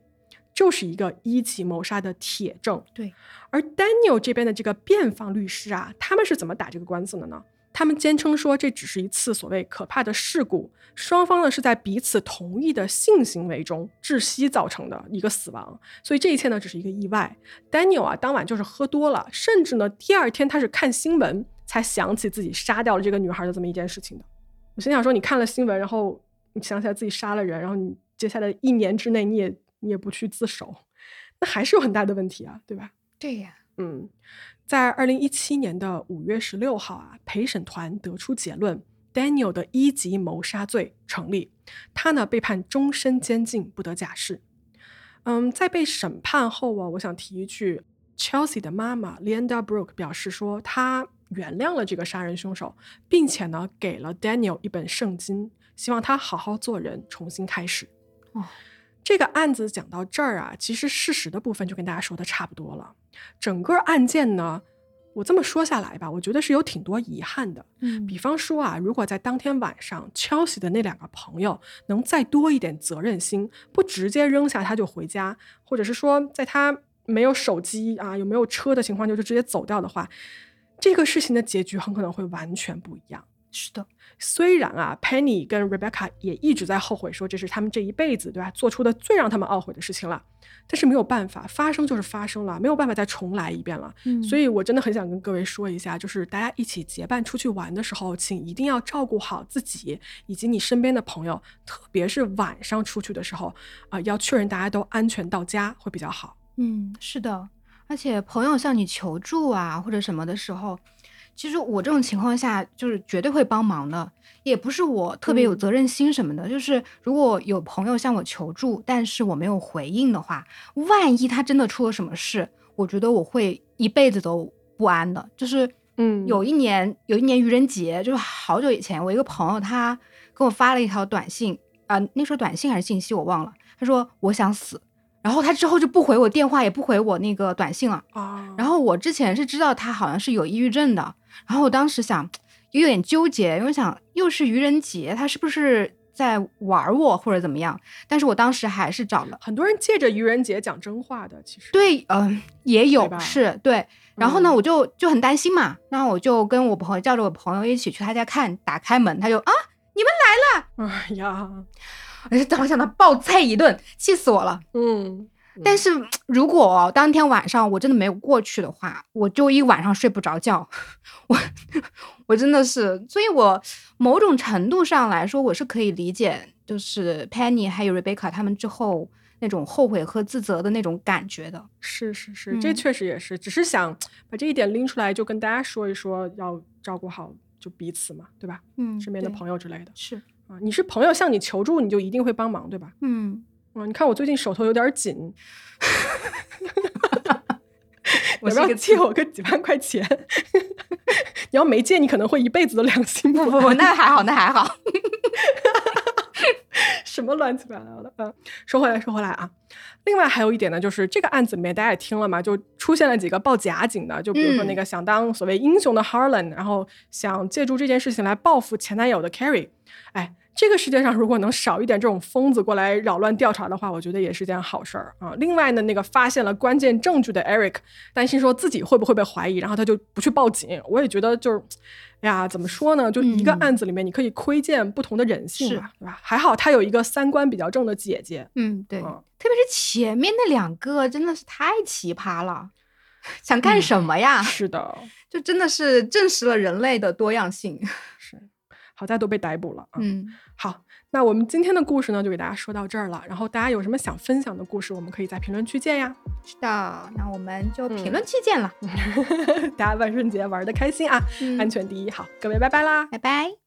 就是一个一级谋杀的铁证。对，而 Daniel 这边的这个辩方律师啊，他们是怎么打这个官司的呢？他们坚称说这只是一次所谓可怕的事故，双方呢是在彼此同意的性行为中窒息造成的一个死亡，所以这一切呢只是一个意外。Daniel 啊，当晚就是喝多了，甚至呢第二天他是看新闻才想起自己杀掉了这个女孩的这么一件事情的。我心想说，你看了新闻，然后你想起来自己杀了人，然后你接下来一年之内你也你也不去自首，那还是有很大的问题啊，对吧？对呀，嗯，在二零一七年的五月十六号啊，陪审团得出结论，Daniel 的一级谋杀罪成立，他呢被判终身监禁，不得假释。嗯，在被审判后啊，我想提一句，Chelsea 的妈妈 Linda Brooke 表示说，她原谅了这个杀人凶手，并且呢给了 Daniel 一本圣经，希望他好好做人，重新开始。哦这个案子讲到这儿啊，其实事实的部分就跟大家说的差不多了。整个案件呢，我这么说下来吧，我觉得是有挺多遗憾的。嗯比方说啊，如果在当天晚上，Chelsea 的那两个朋友能再多一点责任心，不直接扔下他就回家，或者是说在他没有手机啊、有没有车的情况，就是直接走掉的话，这个事情的结局很可能会完全不一样。是的，虽然啊，Penny 跟 Rebecca 也一直在后悔，说这是他们这一辈子对吧做出的最让他们懊悔的事情了，但是没有办法，发生就是发生了，没有办法再重来一遍了。嗯所以我真的很想跟各位说一下，就是大家一起结伴出去玩的时候，请一定要照顾好自己以及你身边的朋友，特别是晚上出去的时候啊、要确认大家都安全到家会比较好。嗯，是的，而且朋友向你求助啊或者什么的时候，其实我这种情况下就是绝对会帮忙的，也不是我特别有嗯责任心什么的，就是如果有朋友向我求助，但是我没有回应的话，万一他真的出了什么事，我觉得我会一辈子都不安的。就是嗯有一年有一年愚人节，就是好久以前，我一个朋友他给我发了一条短信啊、那时候短信还是信息我忘了，他说我想死，然后他之后就不回我电话，也不回我那个短信了。啊，然后我之前是知道他好像是有抑郁症的，然后我当时想有点纠结，因为想又是愚人节，他是不是在玩我或者怎么样？但是我当时还是找了，很多人借着愚人节讲真话的，其实对，嗯、也有对是对。然后呢，嗯我就就很担心嘛，那我就跟我朋友叫着我朋友一起去他家看，打开门，他就啊，你们来了哎呀，我就当场他暴菜一顿，气死我了。嗯，但是 如果当天晚上我真的没有过去的话，我就一晚上睡不着觉。我我真的是，所以我某种程度上来说，我是可以理解，就是 Penny 还有 Rebecca 他们之后那种后悔和自责的那种感觉的。是是是，这嗯确实也是，只是想把这一点拎出来，就跟大家说一说，要照顾好就彼此嘛，对吧？嗯身边的朋友之类的是，啊，你是朋友向你求助，你就一定会帮忙，对吧？嗯，啊，你看我最近手头有点紧，我要不要借我个几万块钱？你要没借，你可能会一辈子都良心不不不不，那还好，那还好。什么乱七八糟的。啊，说回来，说回来啊。另外还有一点呢，就是这个案子里面大家也听了嘛，就出现了几个报假警的，就比如说那个想当所谓英雄的 Harlan，、然后想借助这件事情来报复前男友的 Carrie。哎，这个世界上如果能少一点这种疯子过来扰乱调查的话，我觉得也是件好事儿啊。另外呢，那个发现了关键证据的 Eric 担心说自己会不会被怀疑，然后他就不去报警。我也觉得就是，哎呀，怎么说呢？就一个嗯案子里面，你可以窥见不同的人性对吧？还好他有一个三观比较正的姐姐，嗯，对，嗯特别是前面那两个真的是太奇葩了，想干什么呀？是的，就真的是证实了人类的多样性。是，好在都被逮捕了啊。嗯，好，那我们今天的故事呢，就给大家说到这儿了。然后大家有什么想分享的故事，我们可以在评论区见呀。是的，那我们就嗯评论区见了，大家万圣节玩的开心啊，嗯安全第一。好，各位拜拜啦。拜拜。